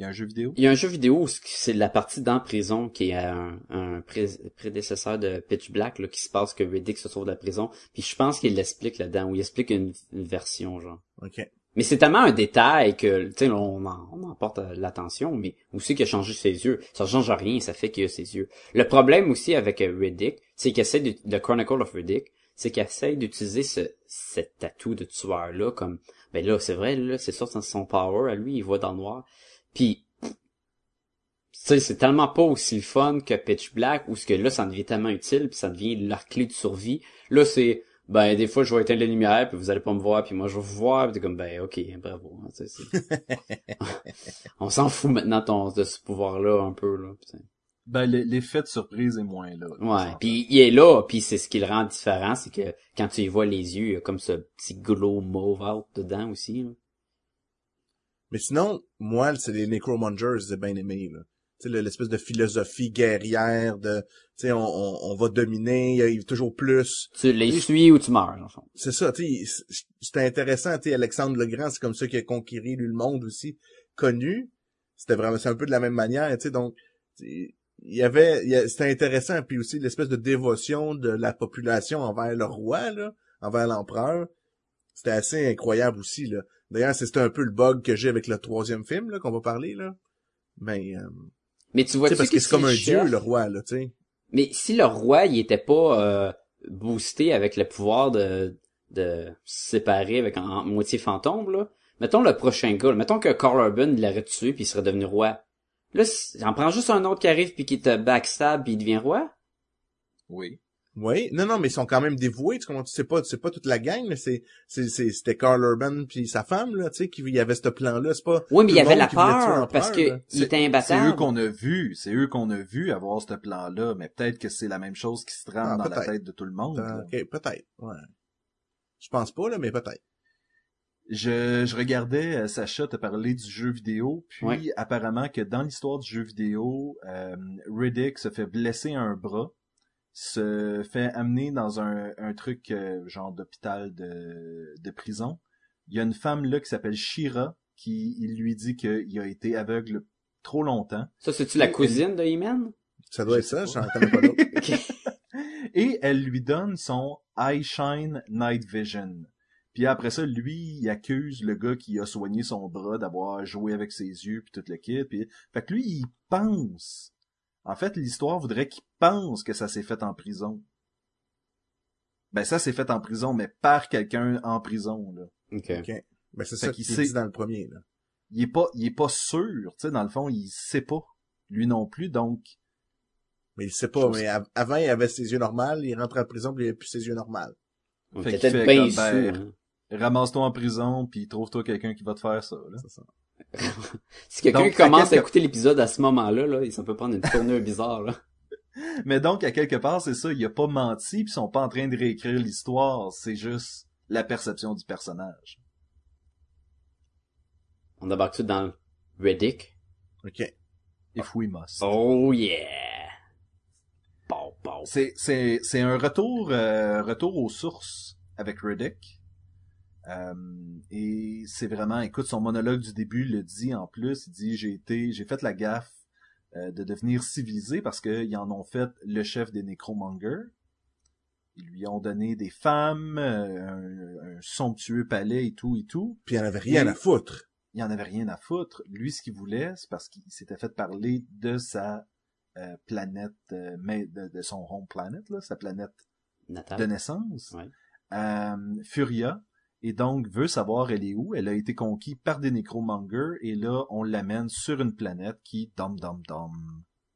Il y a un jeu vidéo? Il y a un jeu vidéo où c'est la partie dans prison qui est un, un pré- prédécesseur de Pitch Black là, qui se passe que Riddick se sauve de la prison. Puis je pense qu'il l'explique là-dedans, ou il explique une, une version, genre. OK. Mais c'est tellement un détail que, tu sais, on en, on en porte l'attention, mais aussi qu'il a changé ses yeux. Ça change rien, ça fait qu'il a ses yeux. Le problème aussi avec Riddick, c'est qu'il essaie de, le Chronicle of Riddick, c'est qu'il essaie d'utiliser ce, cet tatou de tueur-là comme, ben là, c'est vrai, là, c'est ça, c'est son power à lui, il voit dans le noir. Puis, tu sais, c'est tellement pas aussi le fun que Pitch Black, où ce que là, ça devient tellement utile, puis ça devient leur clé de survie. Là, c'est, ben, des fois, je vais éteindre la lumière, puis vous allez pas me voir, puis moi, je vais vous voir, puis t'es comme, ben, ok, bravo. hein, tu sais, c'est- On s'en fout maintenant ton, de ce pouvoir-là, un peu, là. putain. Ben, l'effet de surprise est moins là. Ouais, puis il est là, puis c'est ce qui le rend différent, c'est que quand tu y vois les yeux, il y a comme ce petit glow mauve out dedans aussi. là. Mais sinon, moi, c'est les Necromongers, j'ai bien aimé, là. Tu sais, le- l'espèce de philosophie guerrière de, tu sais, on, on, on va dominer, il y a toujours plus. Tu les suis ou tu meurs, le fond. C'est ça, tu c'était intéressant, tu sais, Alexandre le Grand, c'est comme ça qu'il a conquéri lui, le monde aussi, connu. C'était vraiment, c'est un peu de la même manière, tu sais, donc, il y avait, c'était intéressant, puis aussi l'espèce de dévotion de la population envers le roi, là, envers l'empereur. C'était assez incroyable aussi, là. D'ailleurs, c'est c'était un peu le bug que j'ai avec le troisième film, là, qu'on va parler, là. Mais, euh, Mais tu tu vois sais, parce que c'est comme un dieu, le roi, là, tu sais. Mais si le roi, il était pas euh, boosté avec le pouvoir de, de se séparer avec en, en moitié fantôme, là, mettons le prochain gars, là, mettons que Carl Urban il l'aurait tué puis il serait devenu roi. Là, j'en prends juste un autre qui arrive puis qui te backstab puis il devient roi? Oui. Oui, non, non, mais ils sont quand même dévoués, tu comprends, c'est pas, c'est pas toute la gang, mais c'est, c'est, c'est- c'était Carl Urban puis sa femme, là, tu sais, qui, il y avait ce plan-là, c'est pas... Oui, mais il y avait la peur parce que il C'est- était C'est imbattable. eux qu'on a vu, c'est eux qu'on a vu avoir ce plan-là, mais peut-être que c'est la même chose qui se trame Ah, dans la tête de tout le monde. Ok, peut-être, ouais. Je pense pas, là, mais peut-être. Je, je regardais euh, Sacha te parler du jeu vidéo, puis Ouais. apparemment que dans l'histoire du jeu vidéo, euh, Riddick se fait blesser un bras, se fait amener dans un, un truc euh, genre d'hôpital de, de prison. Il y a une femme là qui s'appelle Shira qui il lui dit qu'il a été aveugle trop longtemps. Ça, c'est-tu la cousine de He-Man? Ça doit Je être ça, j'en connais pas d'autres. Et elle lui donne son Eye Shine Night Vision. Puis après ça, lui, il accuse le gars qui a soigné son bras d'avoir joué avec ses yeux puis tout le kit. Puis... Fait que lui, il pense. En fait, l'histoire voudrait qu'il pense que ça s'est fait en prison. Ben ça s'est fait en prison, mais par quelqu'un en prison. Là. Ok. Ok. Ben, c'est ça qu'il sait- dit dans le premier, là. Il est pas, il est pas sûr. Tu sais, dans le fond, il sait pas. Lui non plus, donc Mais il sait pas, mais av- avant, il avait ses yeux normaux, il rentre en prison, puis il avait plus ses yeux normaux. Fait qu'il fait ben, sûr, ramasse-toi en prison puis trouve-toi quelqu'un qui va te faire ça. Là. C'est ça. Si quelqu'un à commence à écouter l'épisode à ce moment-là, là, ça peut prendre une tournure bizarre, là. Mais donc, à quelque part, c'est ça, il a pas menti, puis ils sont pas en train de réécrire l'histoire, c'est juste la perception du personnage. On embarque tout dans Reddick? Ok. If we must. Oh yeah! Bon, bon. C'est, c'est, c'est un retour, euh, retour aux sources avec Riddick. Euh, et c'est vraiment, écoute, son monologue du début le dit en plus, il dit, j'ai été, j'ai fait la gaffe euh, de devenir civilisé parce qu'ils en ont fait le chef des Necromongers. Ils lui ont donné des femmes, euh, un, un somptueux palais et tout et tout. Puis il en avait rien Et- à foutre. il en avait rien à foutre. Lui, ce qu'il voulait, c'est parce qu'il s'était fait parler de sa euh, planète, euh, mais de, de son home planet, là, sa planète de naissance, Ouais. euh, Furia. Et donc veut savoir elle est où. Elle a été conquise par des nécromongers et là on l'amène sur une planète qui dom dom dom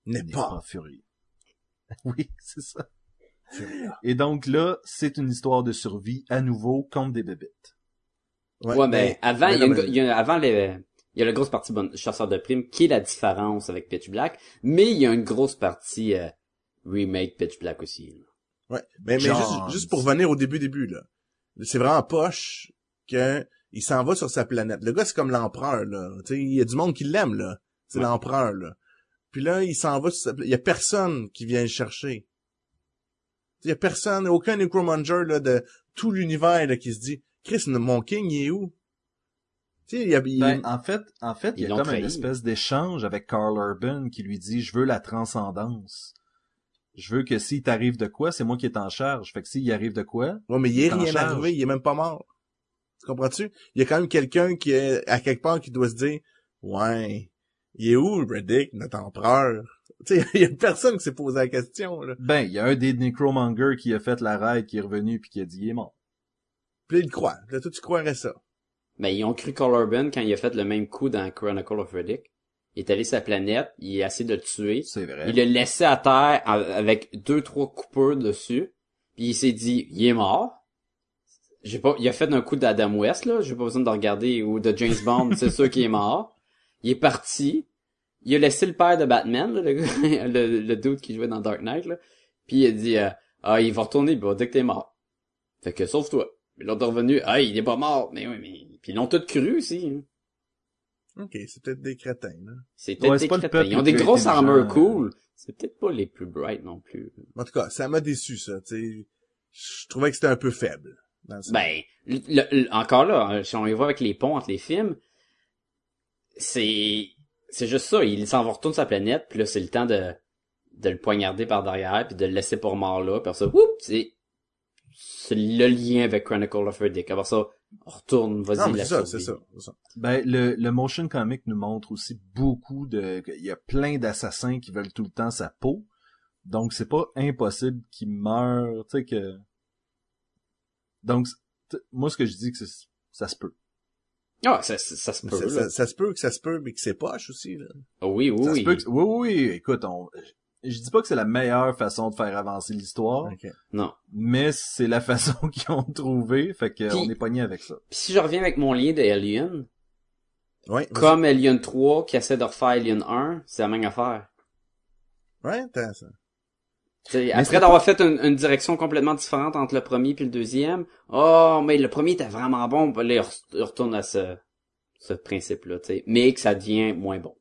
N'est pas. Fury. oui, c'est ça. Et donc là, c'est une histoire de survie à nouveau contre des bébites. Ouais, mais avant, il y a, une- mais- il y a- avant les, il y a la grosse partie bon, chasseur de primes, qui est la différence avec Pitch Black, mais il y a une grosse partie euh, remake Pitch Black aussi. là. Ouais. Mais, mais juste, juste pour revenir au début, début, là. C'est vraiment poche que il s'en va sur sa planète. Le gars, c'est comme l'empereur, là. Il y a du monde qui l'aime, là. C'est Ouais. l'empereur, là. Puis là, il s'en va sur sa planète. Il y a personne qui vient le chercher. Il y a personne, aucun necromonger, là, de tout l'univers, là, qui se dit, Chris, mon king, il est où? Il y a, il- Ben, en fait, en fait, il y a comme trahi. une espèce d'échange avec Carl Urban qui lui dit, je veux la transcendance. Je veux que s'il t'arrive de quoi, c'est moi qui est en charge. Fait que s'il y arrive de quoi, Ouais, mais il est en rien arrivé, il est même pas mort. Tu comprends-tu? Il y a quand même quelqu'un qui est, à quelque part, qui doit se dire, ouais, il est où, Reddick, notre empereur? Tu sais, il y a personne qui s'est posé la question, là. ben, il y a un des Necromongers qui a fait la raid, qui est revenu puis qui a dit, il est mort. Puis là, il le croit. Là, toi, tu croirais ça. Ben, ils ont cru Carl Urban quand il a fait le même coup dans Chronicle of Riddick. Il est allé sur la planète, il a essayé de le tuer. C'est vrai. Il l'a laissé à terre avec deux, trois coupeurs dessus. Puis il s'est dit, il est mort. J'ai pas, il a fait un coup d'Adam West, là. J'ai pas besoin de regarder, ou de James Bond, c'est sûr qu'il est mort. Il est parti. Il a laissé le père de Batman, là, le, le, le dude qui jouait dans Dark Knight, là. Puis il a dit, euh, ah, il va retourner, il va dire que t'es mort. Fait que, sauve-toi. L'autre est revenu, ah, il est pas mort. Mais oui, mais, puis ils l'ont tous cru aussi. hein. Ok, c'est peut-être des crétins, là. C'est peut-être Ouais, des crétins. peuple Ils ont des grosses armures euh. cool. C'est peut-être pas les plus bright non plus. En tout cas, ça m'a déçu, ça, tu sais. Je trouvais que c'était un peu faible. dans. Ben, le- le- encore là, si on les voit avec les ponts entre les films, c'est c'est juste ça. Il s'en va retourner sa planète, puis là, c'est le temps de de le poignarder par derrière, puis de le laisser pour mort là, puis ça, whoop, c'est c'est le lien avec Chronicle of Riddick. Après ça, retourne, vas-y, non, mais la c'est ça, c'est ça, c'est ça. Ben, le, le motion comic nous montre aussi beaucoup de, il y a plein d'assassins qui veulent tout le temps sa peau. Donc, c'est pas impossible qu'il meure, tu sais que, donc, moi, ce que je dis, que c'est- ça se peut. Ah, ça, ça, ça se peut, Ça, là. ça- ça se peut que ça se peut, mais que c'est poche aussi, là. Ah oui, oui, Ça se oui. peut que- oui, oui, oui, écoute, on, je dis pas que c'est la meilleure façon de faire avancer l'histoire, Ok. Non. mais c'est la façon qu'ils ont trouvé, fait que Puis- on est pogné avec ça. Puis si je reviens avec mon lien de Alien, Ouais, comme Alien 3 qui essaie de refaire Alien 1, c'est la même affaire. ouais, intéressant. T'sais, après c'est d'avoir fait une, une direction complètement différente entre le premier puis le deuxième, oh, mais le premier était vraiment bon, là, il re- il retourne à ce, ce principe-là, tu sais, mais que ça devient moins bon.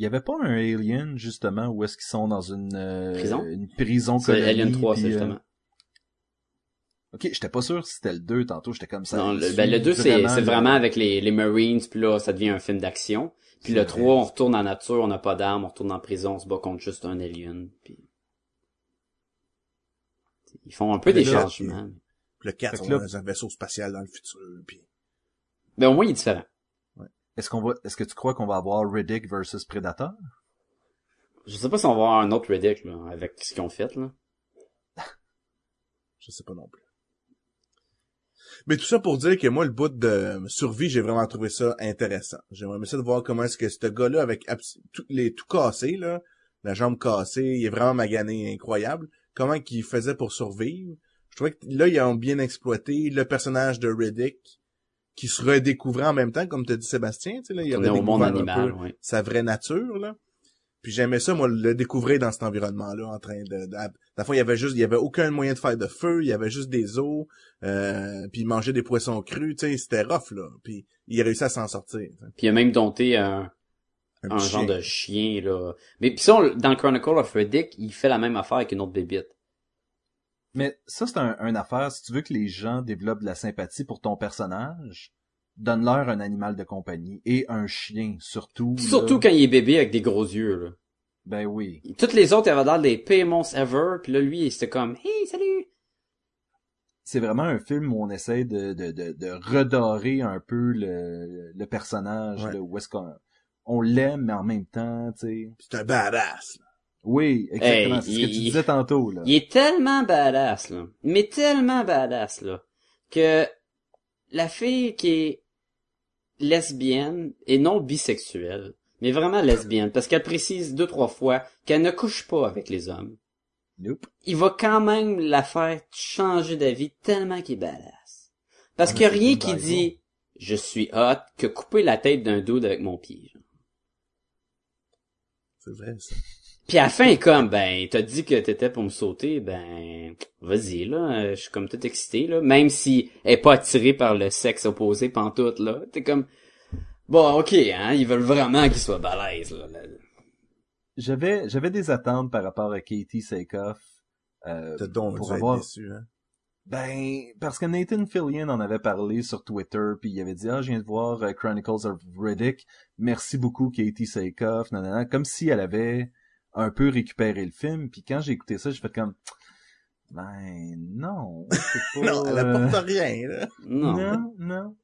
Il y avait pas un Alien, justement, où est-ce qu'ils sont dans une, euh, Prison? une prison C'est colonie, Alien 3, puis, c'est euh, justement. Ok, j'étais pas sûr si c'était le 2 tantôt, j'étais comme ça. non, le, ben, le 2, c'est, c'est le- vraiment avec les, les Marines, puis là, ça devient un film d'action. Puis le C'est 3, on retourne en nature, on n'a pas d'armes, on retourne en prison, on se bat contre juste un alien, puis... Ils font un peu Mais des là, changements. Le 4, Fait on est dans un vaisseau spatial dans le futur, puis... Mais au moins, il est différent. Est-ce qu'on va, est-ce que tu crois qu'on va avoir Riddick versus Predator? Je sais pas si on va avoir un autre Riddick, là, avec ce qu'ils ont fait, là. Je sais pas non plus. Mais tout ça pour dire que moi, le bout de survie, j'ai vraiment trouvé ça intéressant. J'aimerais ça de voir comment est-ce que ce gars-là, avec tout, les, tout cassé, là, la jambe cassée, il est vraiment magané incroyable, comment qu'il faisait pour survivre. Je trouvais que là, ils ont bien exploité le personnage de Riddick, qui se redécouvrait en même temps, comme te dit Sébastien, tu sais, là, il avait au monde animal, ouais. sa vraie nature, là. Puis j'aimais ça, moi, le découvrir dans cet environnement-là, en train de, de, la fois, il y avait juste, il y avait aucun moyen de faire de feu, il y avait juste des os, euh, puis il mangeait des poissons crus, tu sais, c'était rough, là. Puis il a réussi à s'en sortir. tu sais. Puis il a même dompté un, Un genre chien. de chien, là. Mais pis ça, on- dans Chronicle of Riddick, il fait la même affaire avec une autre bébite. Mais ça, c'est un, une affaire, si tu veux que les gens développent de la sympathie pour ton personnage, donne-leur un animal de compagnie et un chien, surtout. là. Surtout quand il est bébé avec des gros yeux, là. Ben oui. Toutes les autres, avaient l'air des monstres ever, puis là, lui, c'était comme, hey, salut! C'est vraiment un film où on essaie de, de, de, de redorer un peu le, le personnage, Ouais. là, où est-ce qu'on on l'aime, mais en même temps, tu sais. C'est un badass, là. Oui, exactement. Hey, c'est ce que tu disais tantôt, là. Il est tellement badass, là. Mais tellement badass, là. Que la fille qui est lesbienne et non bisexuelle, mais vraiment lesbienne, parce qu'elle précise deux, trois fois qu'elle ne couche pas avec les hommes, Nope. il va quand même la faire changer d'avis tellement qu'il est badass. Parce Ah, qu'il y a mais c'est rien qui dit « je suis hot » que couper la tête d'un dude avec mon pied. C'est vrai, ça. Puis à la fin, comme, ben, t'as dit que t'étais pour me sauter, ben, vas-y, là, je suis comme tout excité, là, même si elle est pas attirée par le sexe opposé pantoute, là, t'es comme, bon, ok, hein, ils veulent vraiment qu'il soit balèze, là, là. J'avais, j'avais des attentes par rapport à Katie Sakoff. Euh, T'as donc pour être avoir, déçu, hein? Ben, parce que Nathan Fillion en avait parlé sur Twitter, puis il avait dit, ah, je viens de voir euh, Chronicles of Riddick, merci beaucoup Katie Sakoff, nanana, comme si elle avait un peu récupéré le film, puis quand j'ai écouté ça, j'ai fait comme, ben, non, c'est pas... Non, elle euh, apporte rien, là. Non. Non, non.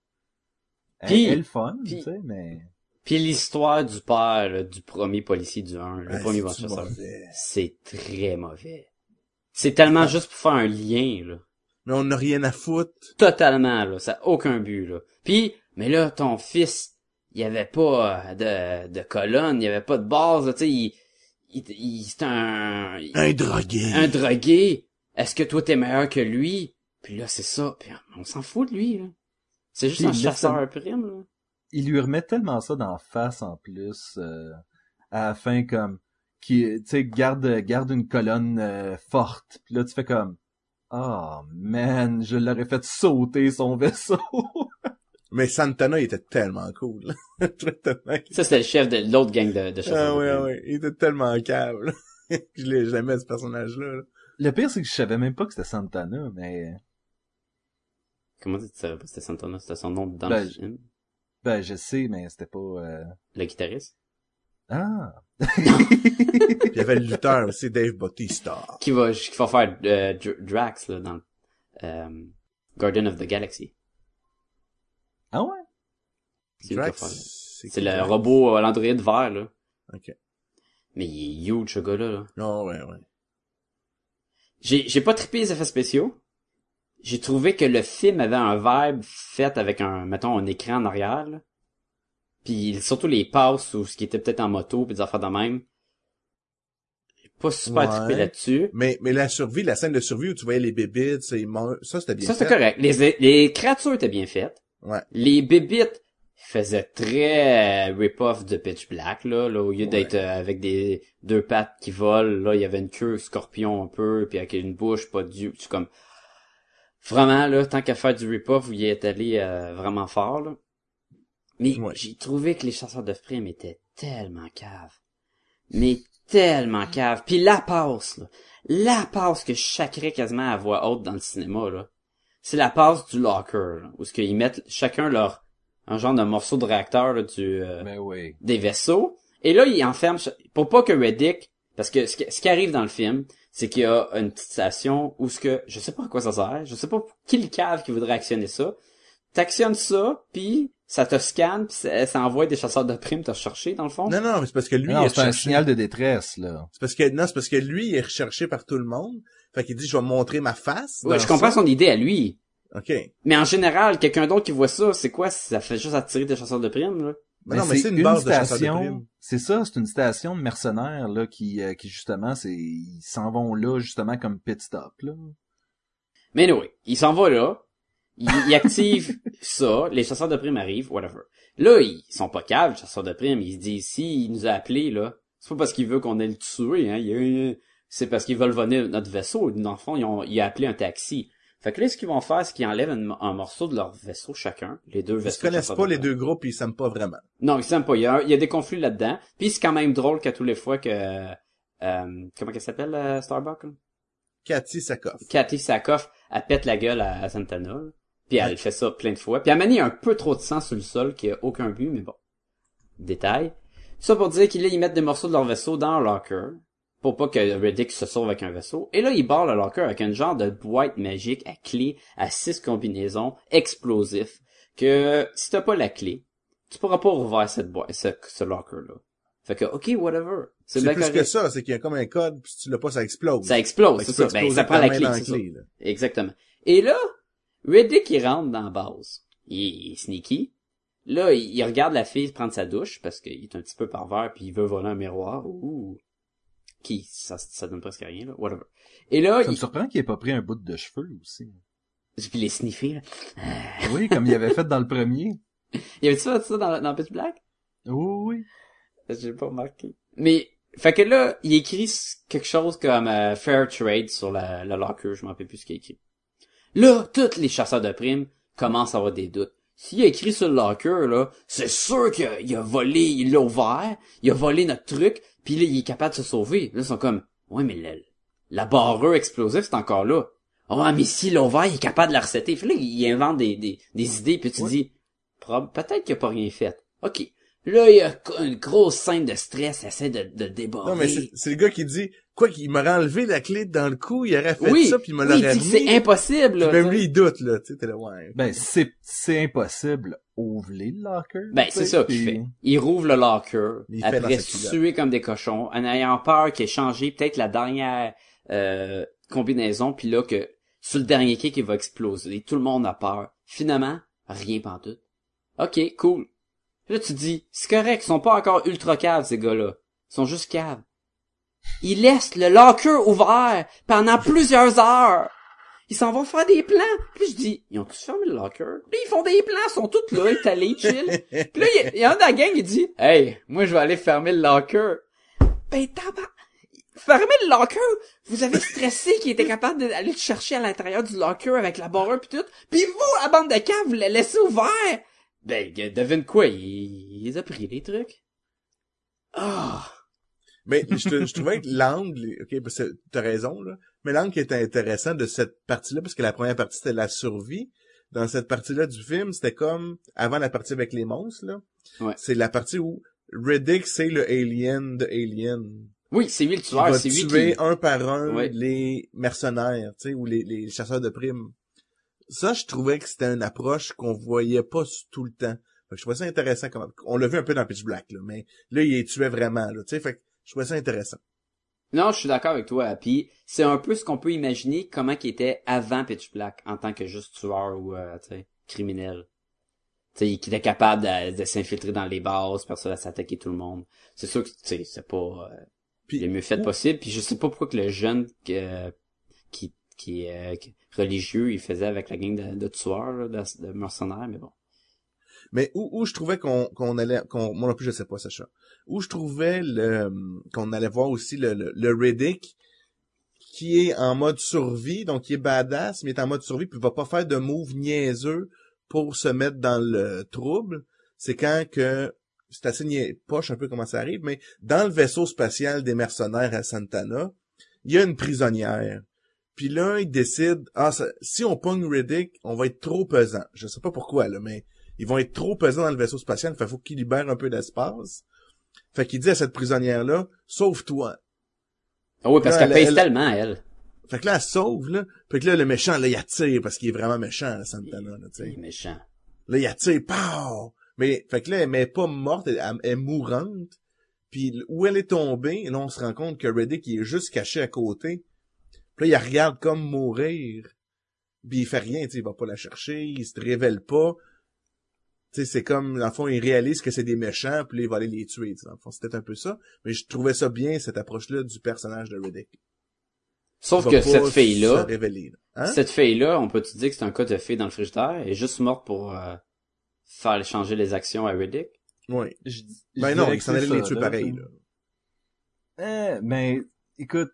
Puis- elle est le fun, puis- tu sais, mais... Puis l'histoire du père, là, du premier policier du 1, le Ouais, premier c'est très mauvais. C'est tellement juste pour faire un lien, là. Mais on n'a rien à foutre. Totalement, là. Ça a aucun but, là. Puis, mais là, ton fils, il y avait pas euh, de, de colonne, il y avait pas de base, là, tu sais, il, il, il- c'est un, Un drogué. un drogué. Est-ce que toi t'es meilleur que lui? Puis là, c'est ça. Puis on s'en fout de lui, là. C'est juste Puis un chasseur à prime, là. il lui remet tellement ça dans la face en plus euh, à la fin comme qui tu sais garde garde une colonne euh, forte puis là tu fais comme oh man je l'aurais fait sauter son vaisseau Mais Santana, il était tellement cool. Ça, c'était le chef de l'autre gang de, de chasseurs. Ah oui, ah oui. Il était tellement câble. je l'ai jamais, ce personnage-là. là. le pire c'est que je savais même pas que c'était Santana mais Comment tu savais pas que c'était Santana? C'était son nom dans Ben, le film? ben je sais mais c'était pas euh, Le guitariste? ah Puis il y avait le lutteur aussi, Dave Bautista. Qui va, qui va faire euh, Dr- Drax, là, dans euh, Guardian of the Galaxy. Ah ouais? C'est le robot, euh, l'androïde vert, là. Ok. Mais il est huge, ce gars-là, là. Oh, ouais, ouais. J'ai, j'ai pas trippé les effets spéciaux. J'ai trouvé que le film avait un vibe fait avec un, mettons, un écran en arrière, là. Puis surtout les passes ou ce qui était peut-être en moto, puis des affaires de même. J'ai pas super Ouais. trippé là-dessus. Mais, mais la survie, la scène de survie où tu voyais les c'est mort- ça c'était bien Ça, c'est fait. correct. Les, les créatures étaient bien faites. Ouais. Les bébites faisaient très rip-off de Pitch Black, là, là au lieu Ouais. d'être euh, avec des deux pattes qui volent, là, il y avait une queue scorpion un peu, puis avec une bouche, pas d'yeux. C'est comme... Vraiment, là, tant qu'à faire du rip-off, vous y êtes allé euh, vraiment fort, là. Mais Ouais. j'ai trouvé que les chasseurs de primes étaient tellement caves. Mais tellement caves. Puis la passe, là. La passe que je chacrais quasiment à voix haute dans le cinéma, là. C'est la passe du locker, là, où ce qu'ils mettent chacun leur un genre de morceau de réacteur là, du euh, ben oui des vaisseaux. Et là, ils enferment pour pas que Reddick, parce que ce, qui- ce qui arrive dans le film, c'est qu'il y a une petite station où ce que je sais pas à quoi ça sert, je sais pas qui le cave qui voudrait actionner ça. T'actionnes ça, puis ça te scanne, puis ça, ça envoie des chasseurs de primes te chercher dans le fond? Non, non, mais c'est parce que lui, non il est c'est un signal de détresse là C'est parce que, non, c'est parce que lui, il est recherché par tout le monde. Fait qu'il dit, je vais montrer ma face. Ouais, je comprends ça. son idée à lui. OK. Mais en général, quelqu'un d'autre qui voit ça, c'est quoi? Ça fait juste attirer des chasseurs de primes, là. Mais non, mais c'est une base de chasseurs de primes. C'est ça, c'est une station de mercenaires là qui euh, qui justement c'est ils s'en vont là justement comme pit stop là. Mais oui, il s'en va là, il, il active ça, les chasseurs de primes arrivent, whatever. Là, ils sont pas caves, les chasseurs de primes, ils se disent, si il nous a appelés, là, c'est pas parce qu'il veut qu'on ait le tué, hein, il c'est parce qu'ils veulent voler notre vaisseau, dans le fond, ils ont, il a appelé un taxi. Fait que là, ce qu'ils vont faire, c'est qu'ils enlèvent un, un morceau de leur vaisseau chacun, les deux Ils vaisseaux. se connaissent pas les deux groupes, ils s'aiment pas vraiment. Non, ils s'aiment pas, il y a, il y a des conflits là-dedans, puis c'est quand même drôle qu'à tous les fois que, euh, comment qu'elle s'appelle, euh, Starbuck? Cathy Sakoff. Cathy Sakoff, elle pète la gueule à, à Santana. Puis elle fait ça plein de fois. Puis elle manie un peu trop de sang sur le sol qui a aucun but, mais bon. Détail. Ça pour dire qu'ils ils mettent des morceaux de leur vaisseau dans leur locker. Pour pas que Reddick se sauve avec un vaisseau. Et là, ils barrent le locker avec un genre de boîte magique à clé à six combinaisons explosifs. Que si t'as pas la clé, tu pourras pas ouvrir cette boîte, ce, ce locker-là. Fait que, ok, whatever. C'est plus que ça, c'est qu'il y a comme un code, puis si tu l'as pas, ça explose. Ça explose, que c'est ça. Ben, ça prend la clé. Exactement. Et là, Reddick, il rentre dans la base. il, il est sneaky. Là, il, il regarde la fille prendre sa douche parce qu'il est un petit peu pervers puis il veut voler un miroir. Ouh. Qui, ça, ça donne presque rien, là. Whatever. Et là, Ça me il, surprend qu'il ait pas pris un bout de cheveux aussi. puis les sniffer, là. Oui, comme il avait fait dans le premier. Y avait-tu fait ça dans, dans Pitch Black? Oui, oui. J'ai pas remarqué. Mais, fait que là, il écrit quelque chose comme euh, Fair Trade sur la, le locker, je m'en rappelle plus ce qu'il a écrit. Là, tous les chasseurs de primes commencent à avoir des doutes. S'il a écrit sur le locker, là, c'est sûr qu'il a, il a volé, il l'a ouvert, il a volé notre truc, puis là, il est capable de se sauver. Là, ils sont comme, ouais, mais le, la barreur explosive, c'est encore là. Oh, mais s'il l'a ouvert, il est capable de la recéter. Puis là, il invente des, des, des idées, puis tu Ouais. dis, peut-être qu'il a pas rien fait. OK. Là, il y a une grosse scène de stress, il essaie de, de déborder. Non, mais c'est c'est le gars qui dit, quoi qu'il m'aurait enlevé la clé dans le cou, il aurait fait oui, ça, puis il me oui, il l'aurait c'est impossible, Puis là. même lui, il doute, là, tu sais, t'es là, ouais. Ben, c'est, c'est impossible. Ouvler le locker. Ben, c'est ça qu'il fait. Il rouvre le locker, Il après suer comme des cochons, en ayant peur qu'il ait changé peut-être la dernière euh, combinaison, puis là, que sur le dernier kick, il va exploser. Tout le monde a peur. Finalement, rien pantoute. Ok, cool. Là, tu dis, c'est correct, ils sont pas encore ultra caves, ces gars-là. Ils sont juste caves. Ils laissent le locker ouvert pendant plusieurs heures. Ils s'en vont faire des plans. Puis je dis, ils ont tous fermé le locker? Puis ils font des plans, ils sont tous là, étalés, chill. Puis là, il y a- un la gang qui dit, hey, moi je vais aller fermer le locker. Ben tabac, fermer le locker. Vous avez stressé qu'il était capable d'aller le chercher à l'intérieur du locker avec la barre puis tout. Puis vous, la bande de caves, vous la laissez ouvert. Ben, devine quoi, il, il les a pris les trucs. Ah. Mais je, te- je trouvais que l'angle, ok, parce que t'as raison, là, mais l'angle qui était intéressant de cette partie-là, parce que la première partie c'était la survie, dans cette partie-là du film, c'était comme, avant la partie avec les monstres, là, Ouais. c'est la partie où Riddick, c'est le alien de Alien. Oui, c'est lui le tueur, c'est lui tuer qui... un par un Ouais. les mercenaires, tu sais, ou les, les chasseurs de primes. Ça, je trouvais que c'était une approche qu'on voyait pas tout le temps. Fait que je trouvais ça intéressant. Comme... On l'a vu un peu dans Pitch Black, là, mais là, il les tuait vraiment, là, tu sais, fait que je trouvais ça intéressant. Non, je suis d'accord avec toi. Puis c'est un peu ce qu'on peut imaginer comment qu'il était avant Pitch Black en tant que juste tueur ou euh, criminel. Tu sais, qui était capable de, de s'infiltrer dans les bases, pour ça s'attaquer tout le monde. C'est sûr que tu sais, c'est pas euh, Puis- le mieux fait possible. Puis je sais pas pourquoi que le jeune que- qui qui euh, qui- religieux, il faisait avec la gang de, tueurs, de, mercenaires, mais bon. Mais où, où je trouvais qu'on qu'on allait, qu'on, moi non plus je sais pas Sacha, où je trouvais le qu'on allait voir aussi le, le, Riddick qui est en mode survie, donc qui est badass, mais est en mode survie, puis va pas faire de move niaiseux pour se mettre dans le trouble. C'est quand que c'est assez nia- poche un peu comment ça arrive, mais dans le vaisseau spatial des mercenaires à Santana, il y a une prisonnière. Puis là, il décide, ah, ça- si on pogne Riddick, on va être trop pesant. Je sais pas pourquoi, là, mais ils vont être trop pesants dans le vaisseau spatial, fait faut qu'il libère un peu d'espace. Fait qu'il dit à cette prisonnière-là, sauve-toi. Ah oui, parce qu'elle elle- pèse elle- tellement, elle. Fait que là, elle sauve, là. Fait que là, le méchant, là, il attire, parce qu'il est vraiment méchant, là, Santana, là, tu Il est méchant. Là, il attire, pow! Mais, fait que là, elle est pas morte, elle, elle est mourante. Puis où elle est tombée, là, on se rend compte que Reddick, il est juste caché à côté. Puis là, il la regarde comme mourir. Puis il fait rien, tu sais, il va pas la chercher, il se révèle pas. Tu sais, c'est comme, dans le fond, il réalise que c'est des méchants, puis là, il va aller les tuer, tu sais, dans le fond, c'était un peu ça. Mais je trouvais ça bien, cette approche-là du personnage de Reddick. Sauf que cette fille-là. Hein? Cette fille-là, on peut-tu dire que c'est un cas de fille dans le frigidaire? Elle est juste morte pour euh, faire changer les actions à Riddick? Oui. Je- je Ben non, il que s'en c'est allait les tuer pareil, là. Eh, mais, écoute,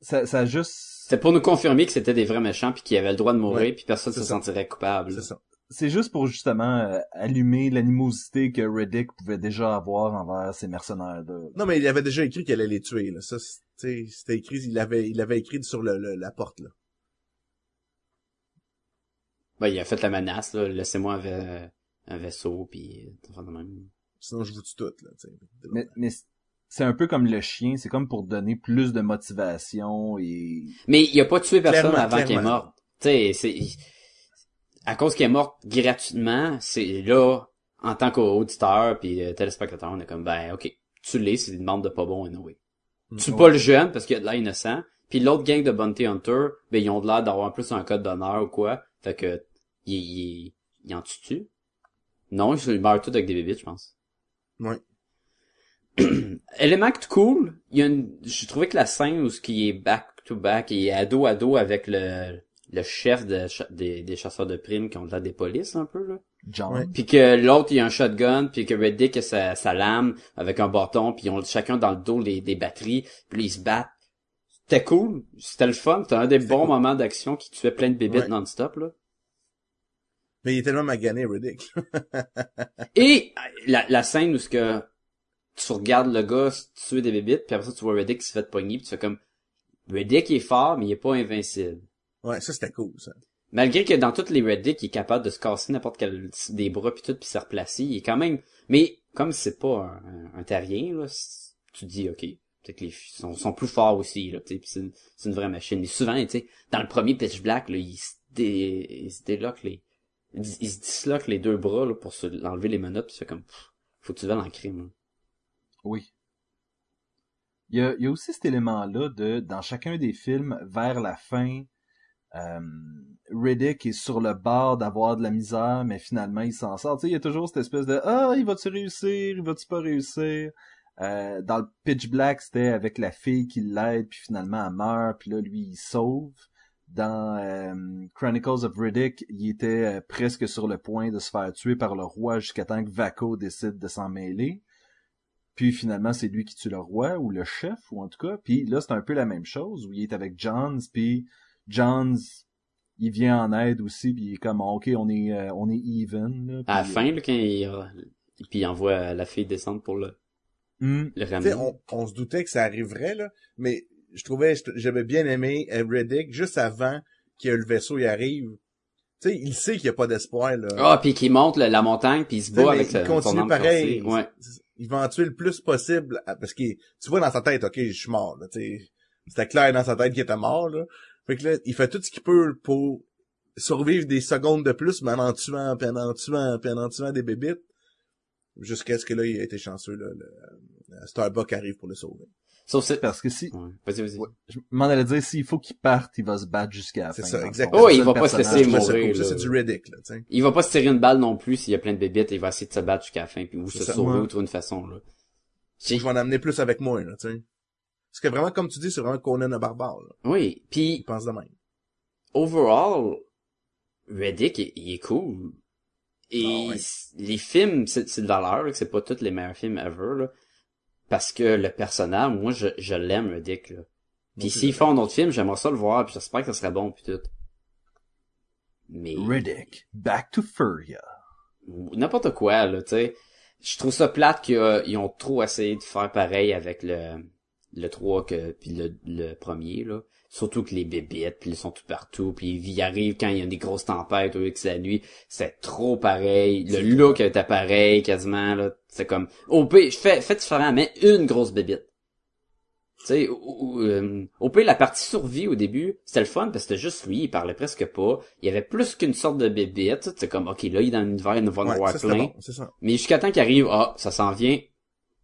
ça, ça a juste... C'était pour nous confirmer que c'était des vrais méchants puis qu'ils avaient le droit de mourir Ouais, puis personne se ça. sentirait coupable. C'est ça. C'est juste pour justement euh, allumer l'animosité que Reddick pouvait déjà avoir envers ces mercenaires-là. Non, mais il avait déjà écrit qu'elle allait les tuer, là. Ça, c'est- tu sais, c'était écrit, il avait, il avait écrit sur le, le- la porte, là. Ben, il a fait la menace, là. Laissez-moi un, un vaisseau puis euh, enfin, de même. Sinon, je vous tue toutes, là, tu sais. Mais, mais c'est un peu comme le chien, c'est comme pour donner plus de motivation et... Mais il a pas tué personne Clairement, avant qu'elle est morte. Tu sais, c'est... À cause qu'elle est morte gratuitement, c'est là, en tant qu'auditeur puis euh, téléspectateur, on est comme, ben, ok, tu l'es, c'est une bande de pas bons, anyway. Tu Ouais. pas le jeune parce qu'il a de l'air innocent. Puis l'autre gang de Bounty Hunter, ben ils ont de l'air d'avoir plus un code d'honneur ou quoi. Fait que il, il, il en tue-tu? Non, ils meurent tous avec des bébites, je pense. Ouais. Élément que cool, il y a une, j'ai trouvé que la scène où ce qui est back to back, il est ado à dos avec le, le chef de cha- des, des chasseurs de primes qui ont l'air des polices un peu, là. John. Puis que l'autre, il a un shotgun, puis que Reddick a sa, sa lame avec un bâton, puis ils ont chacun dans le dos les, des batteries, puis ils se battent. C'était cool, c'était le fun, c'était un des bons cool. moments d'action qui tuait plein de bébites Ouais. non-stop, là. Mais il est tellement magané, Riddick. Et la, la scène où ce que tu regardes le gars tuer des bébites, puis après ça, tu vois Reddick qui se fait pogner, puis tu fais comme, Reddick est fort, mais il est pas invincible. ouais, ça c'était cool, ça. Malgré que dans toutes les Reddick, il est capable de se casser n'importe quel des bras puis tout puis se replacer, il est quand même mais comme c'est pas un, un, un terrien là, tu te dis OK, peut-être que les filles sont, sont plus forts aussi là, tu c'est une, c'est une vraie machine. Et souvent, tu sais, dans le premier Pitch Black là, il se dé, il se déloque les il, il se disloque les deux bras là pour se enlever les menottes, puis c'est comme pff, faut que tu vas dans le crime. Oui. Il y a, il y a aussi cet élément-là de, dans chacun des films, vers la fin, euh, Riddick est sur le bord d'avoir de la misère, mais finalement il s'en sort. Tu sais, il y a toujours cette espèce de Ah, il va-tu réussir, il va-tu pas réussir? Euh, dans le Pitch Black, c'était avec la fille qui l'aide, puis finalement elle meurt, puis là, lui, il sauve. Dans euh, Chronicles of Riddick, il était euh, presque sur le point de se faire tuer par le roi jusqu'à temps que Vaco décide de s'en mêler. Puis finalement, c'est lui qui tue le roi ou le chef, ou en tout cas. Puis là, c'est un peu la même chose, où il est avec Johns, puis Johns, il vient en aide aussi, puis il est comme, OK, on est, euh, on est even. Là, À la puis, fin là quand il puis il envoie la fille descendre pour le, Hum, le ramener. on, on se doutait que ça arriverait, là, mais je trouvais, j'avais bien aimé euh, Riddick juste avant que le vaisseau y arrive. Tu sais, il sait qu'il n'y a pas d'espoir, là. Ah, puis qu'il monte le- la montagne puis il se bat avec il continue pareil. Ouais. Il va en tuer le plus possible, parce que tu vois dans sa tête, ok, je suis mort, là. C'était clair dans sa tête qu'il était mort, là. Fait que là, il fait tout ce qu'il peut pour survivre des secondes de plus, mais en tuant, puis en tuant, puis en tuant des bébites. Jusqu'à ce que là, il a été chanceux, là. Le, le Starbuck arrive pour le sauver. Sauf c'est Parce que si, Ouais. Vas-y, vas-y. ouais, je m'en allais dire, s'il faut qu'il parte, il va se battre jusqu'à la C'est fin. ça, dans le exactement. Oh, C'est il ça, va pas se laisser ça mourir. Ça, c'est du Riddick, là, tu sais. Il va pas se tirer une balle non plus s'il y a plein de bébites, il va essayer de se battre jusqu'à la fin puis ou C'est se ça. sauver Ouais. ou trouver une façon là. Je vais en amener plus avec moi, là, tu sais. Parce que vraiment, comme tu dis, c'est vraiment Conan le barbare, là. Oui, Il puis pense de même. overall Reddick il, il est cool. Et Ah ouais. les films, c'est c'est de valeur là, que c'est pas tous les meilleurs films ever là, parce que le personnage, moi je, je l'aime Reddick là. Puis s'ils font un autre film, j'aimerais ça le voir, puis j'espère que ça serait bon puis tout. Mais Riddick, back to Furia. n'importe quoi là tu sais je trouve ça plate qu'ils ont trop essayé de faire pareil avec le le 3 que puis le, le premier là surtout que les bébites puis ils sont tout partout puis ils arrivent quand il y a des grosses tempêtes ou que c'est la nuit c'est trop pareil le look était pareil quasiment là c'est comme au pire fais fais différent mais une grosse bébite tu sais, euh, au pire, la partie survie au début, c'était le fun parce que c'était juste lui, il parlait presque pas. Il y avait plus qu'une sorte de sais, C'est comme, ok, là, il est dans l'univers, il va en c'était plein. bon, ça. Mais jusqu'à temps qu'il arrive, ah, ça s'en vient.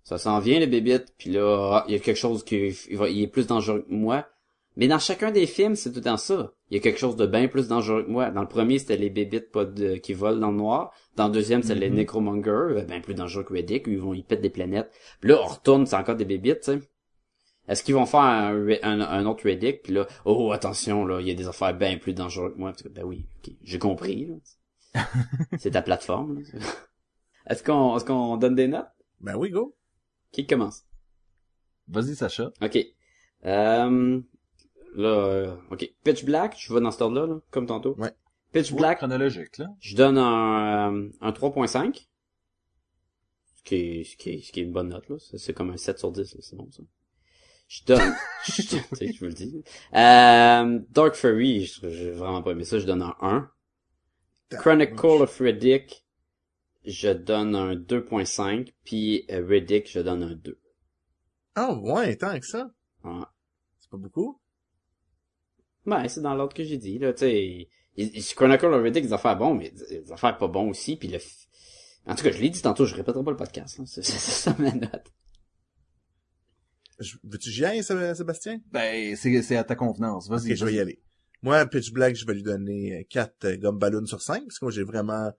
Ça s'en vient, les bébites. Puis là, ah, il y a quelque chose qui il, va- il est plus dangereux que moi. Mais dans chacun des films, c'est tout le temps ça. Il y a quelque chose de bien plus dangereux que moi. Dans le premier, c'était les bébites pas de, qui volent dans le noir. Dans le deuxième, c'est les Mhm. Necromongers, bien plus dangereux que Reddick, où ils vont, ils pètent des planètes. Puis là, on retourne, c'est encore des bébites, tu sais. Est-ce qu'ils vont faire un, Re- un, un autre Reddick, puis là, oh, attention, là, il y a des affaires bien plus dangereuses que moi. Parce que, ben oui, j'ai compris, là. c'est ta plateforme, là. Est-ce qu'on, est-ce qu'on donne des notes? Ben oui, go. Qui commence? Vas-y, Sacha. Ok. Euh, là, euh, ok. Pitch Black, je vais dans cet ordre-là, là, comme tantôt. Ouais. Pitch Black, chronologique, là. je donne un, euh, un 3.5. Ce qui est, ce qui est, ce qui est une bonne note, là. C'est- C'est comme un 7 sur 10, là. C'est bon, ça. Je donne, je, tu sais, je vous le dis. Euh, Dark Fury, je- j'ai vraiment pas aimé ça, je donne un 1. Chronicle of Riddick, je donne un 2.5, puis euh, Riddick, je donne un 2. Ah, ouais, tant que ça. Ouais. C'est pas beaucoup. Ben, c'est dans l'ordre que j'ai dit, là, tu sais. Chronicle of Riddick, des affaires bons, mais des affaires pas bons aussi, puis le... En tout cas, je l'ai dit tantôt, je répéterai pas le podcast, là. C'est ça ma note. Veux-tu que j'y Sébastien? Ben, c'est, c'est à ta convenance. Vas-y. Ok, je vais y aller. Moi, Pitch Black, je vais lui donner 4 gomme ballon sur 5, parce que moi, j'ai vraiment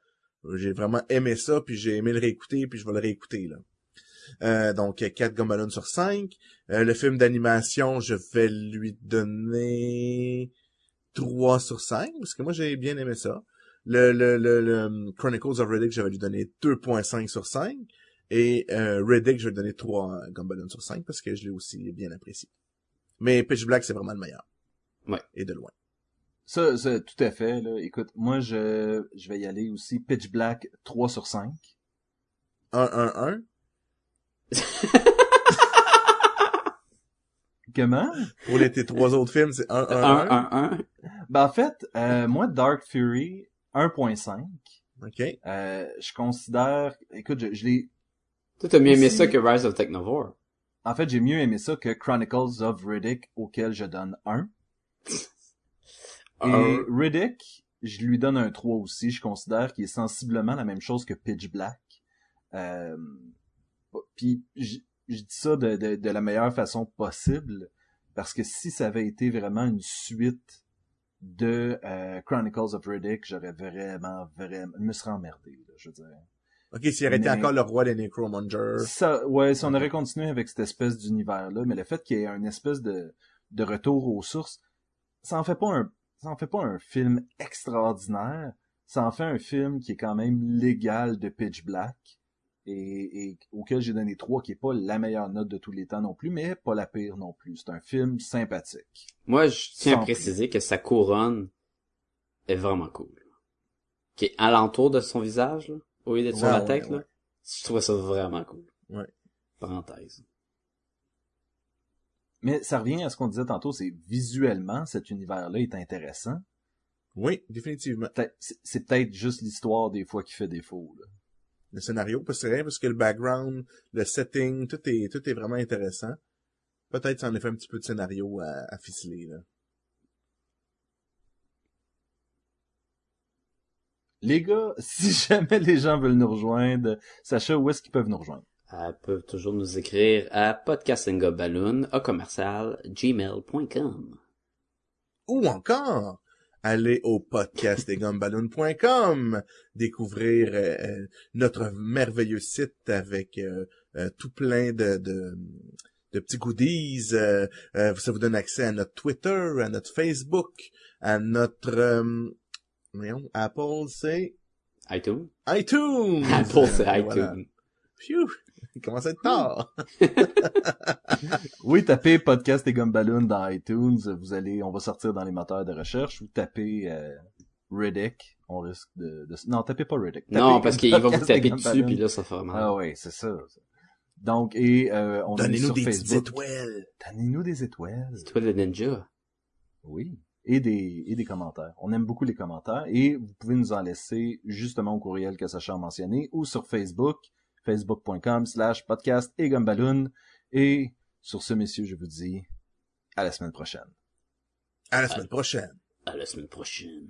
J'ai vraiment aimé ça, puis j'ai aimé le réécouter, puis je vais le réécouter, là. Euh, donc, 4 gumballoons sur 5. Euh, le film d'animation, je vais lui donner 3 sur 5, parce que moi, j'ai bien aimé ça. Le, le, le, le um, Chronicles of Riddick, je vais lui donner 2.5 sur 5. Et euh, Riddick, je vais lui donner 3 gumballoons sur 5, parce que je l'ai aussi bien apprécié. Mais Pitch Black, c'est vraiment le meilleur. Ouais. Et de loin. Ça, ça, tout à fait, là. Écoute, moi, je, je vais y aller aussi. Pitch Black, 3 sur 5. 1-1-1. Comment? Pour les tes trois autres films, c'est 1-1-1. 1, 1, 1. Ben, en fait, euh, moi, Dark Fury, 1.5. OK. Euh, je considère... Écoute, je, je l'ai... Toi, t'as mieux aimé ça que Rise of Technovore. En fait, j'ai mieux aimé ça que Chronicles of Riddick, auquel je donne 1. Et Un. Riddick, je lui donne un 3 aussi. Je considère qu'il est sensiblement la même chose que Pitch Black. Euh, puis je, dis ça de, de, de la meilleure façon possible parce que si ça avait été vraiment une suite de euh, Chronicles of Riddick, j'aurais vraiment, vraiment, je me serais emmerdé, là, je veux dire. OK, s'il aurait été encore le roi des Necromongers. Ça, ouais, si on aurait continué avec cette espèce d'univers-là, mais le fait qu'il y ait un espèce de, de retour aux sources, ça en fait pas un, ça en fait pas un film extraordinaire. Ça en fait un film qui est quand même légal de Pitch Black et, et auquel j'ai donné trois, qui est pas la meilleure note de tous les temps non plus, mais pas la pire non plus. C'est un film sympathique. Moi, je tiens Sans à préciser que sa couronne est vraiment cool. Qui est alentour de son visage, là, au lieu d'être sur Ouais, la ouais, tête, ouais. là. Je trouvais ça vraiment cool. Ouais. Parenthèse. Mais ça revient à ce qu'on disait tantôt, c'est visuellement, cet univers-là est intéressant. Oui, définitivement. C'est peut-être juste l'histoire des fois qui fait défaut. Là. Le scénario, parce que c'est rien, parce que le background, le setting, tout est, tout est vraiment intéressant. Peut-être ça en effet un petit peu de scénario à, à ficeler, là. Les gars, si jamais les gens veulent nous rejoindre, sachez où est-ce qu'ils peuvent nous rejoindre. Elles peuvent toujours nous écrire à podcastingobaloon, à commercial, gmail.com. Ou encore, aller au podcastetgumballoon.com, découvrir euh, euh, notre merveilleux site avec euh, euh, tout plein de, de, de petits goodies. euh, euh, ça vous donne accès à notre Twitter, à notre Facebook, à notre... euh, voyons, Apple, c'est iTunes? iTunes! Apple, c'est iTunes. voilà. Phew! Il commence à être tard. Oui, tapez Podcast et Gumballoon dans iTunes, vous allez, on va sortir dans les moteurs de recherche, ou tapez euh, Riddick, on risque de, de... Non, tapez pas Riddick. Non, parce qu'il va vous taper dessus, puis là, ça fera mal. Ah oui, c'est ça. Donc, et euh, on est Donnez-nous sur des Facebook. étoiles. Donnez-nous des étoiles. Toi le ninja. Oui. Et des, et des commentaires. On aime beaucoup les commentaires. Et vous pouvez nous en laisser justement au courriel que Sacha a mentionné ou sur Facebook, facebook.com slash podcast et gumballoon. Et sur ce, messieurs, je vous dis à la semaine prochaine. À la semaine prochaine. À la semaine prochaine.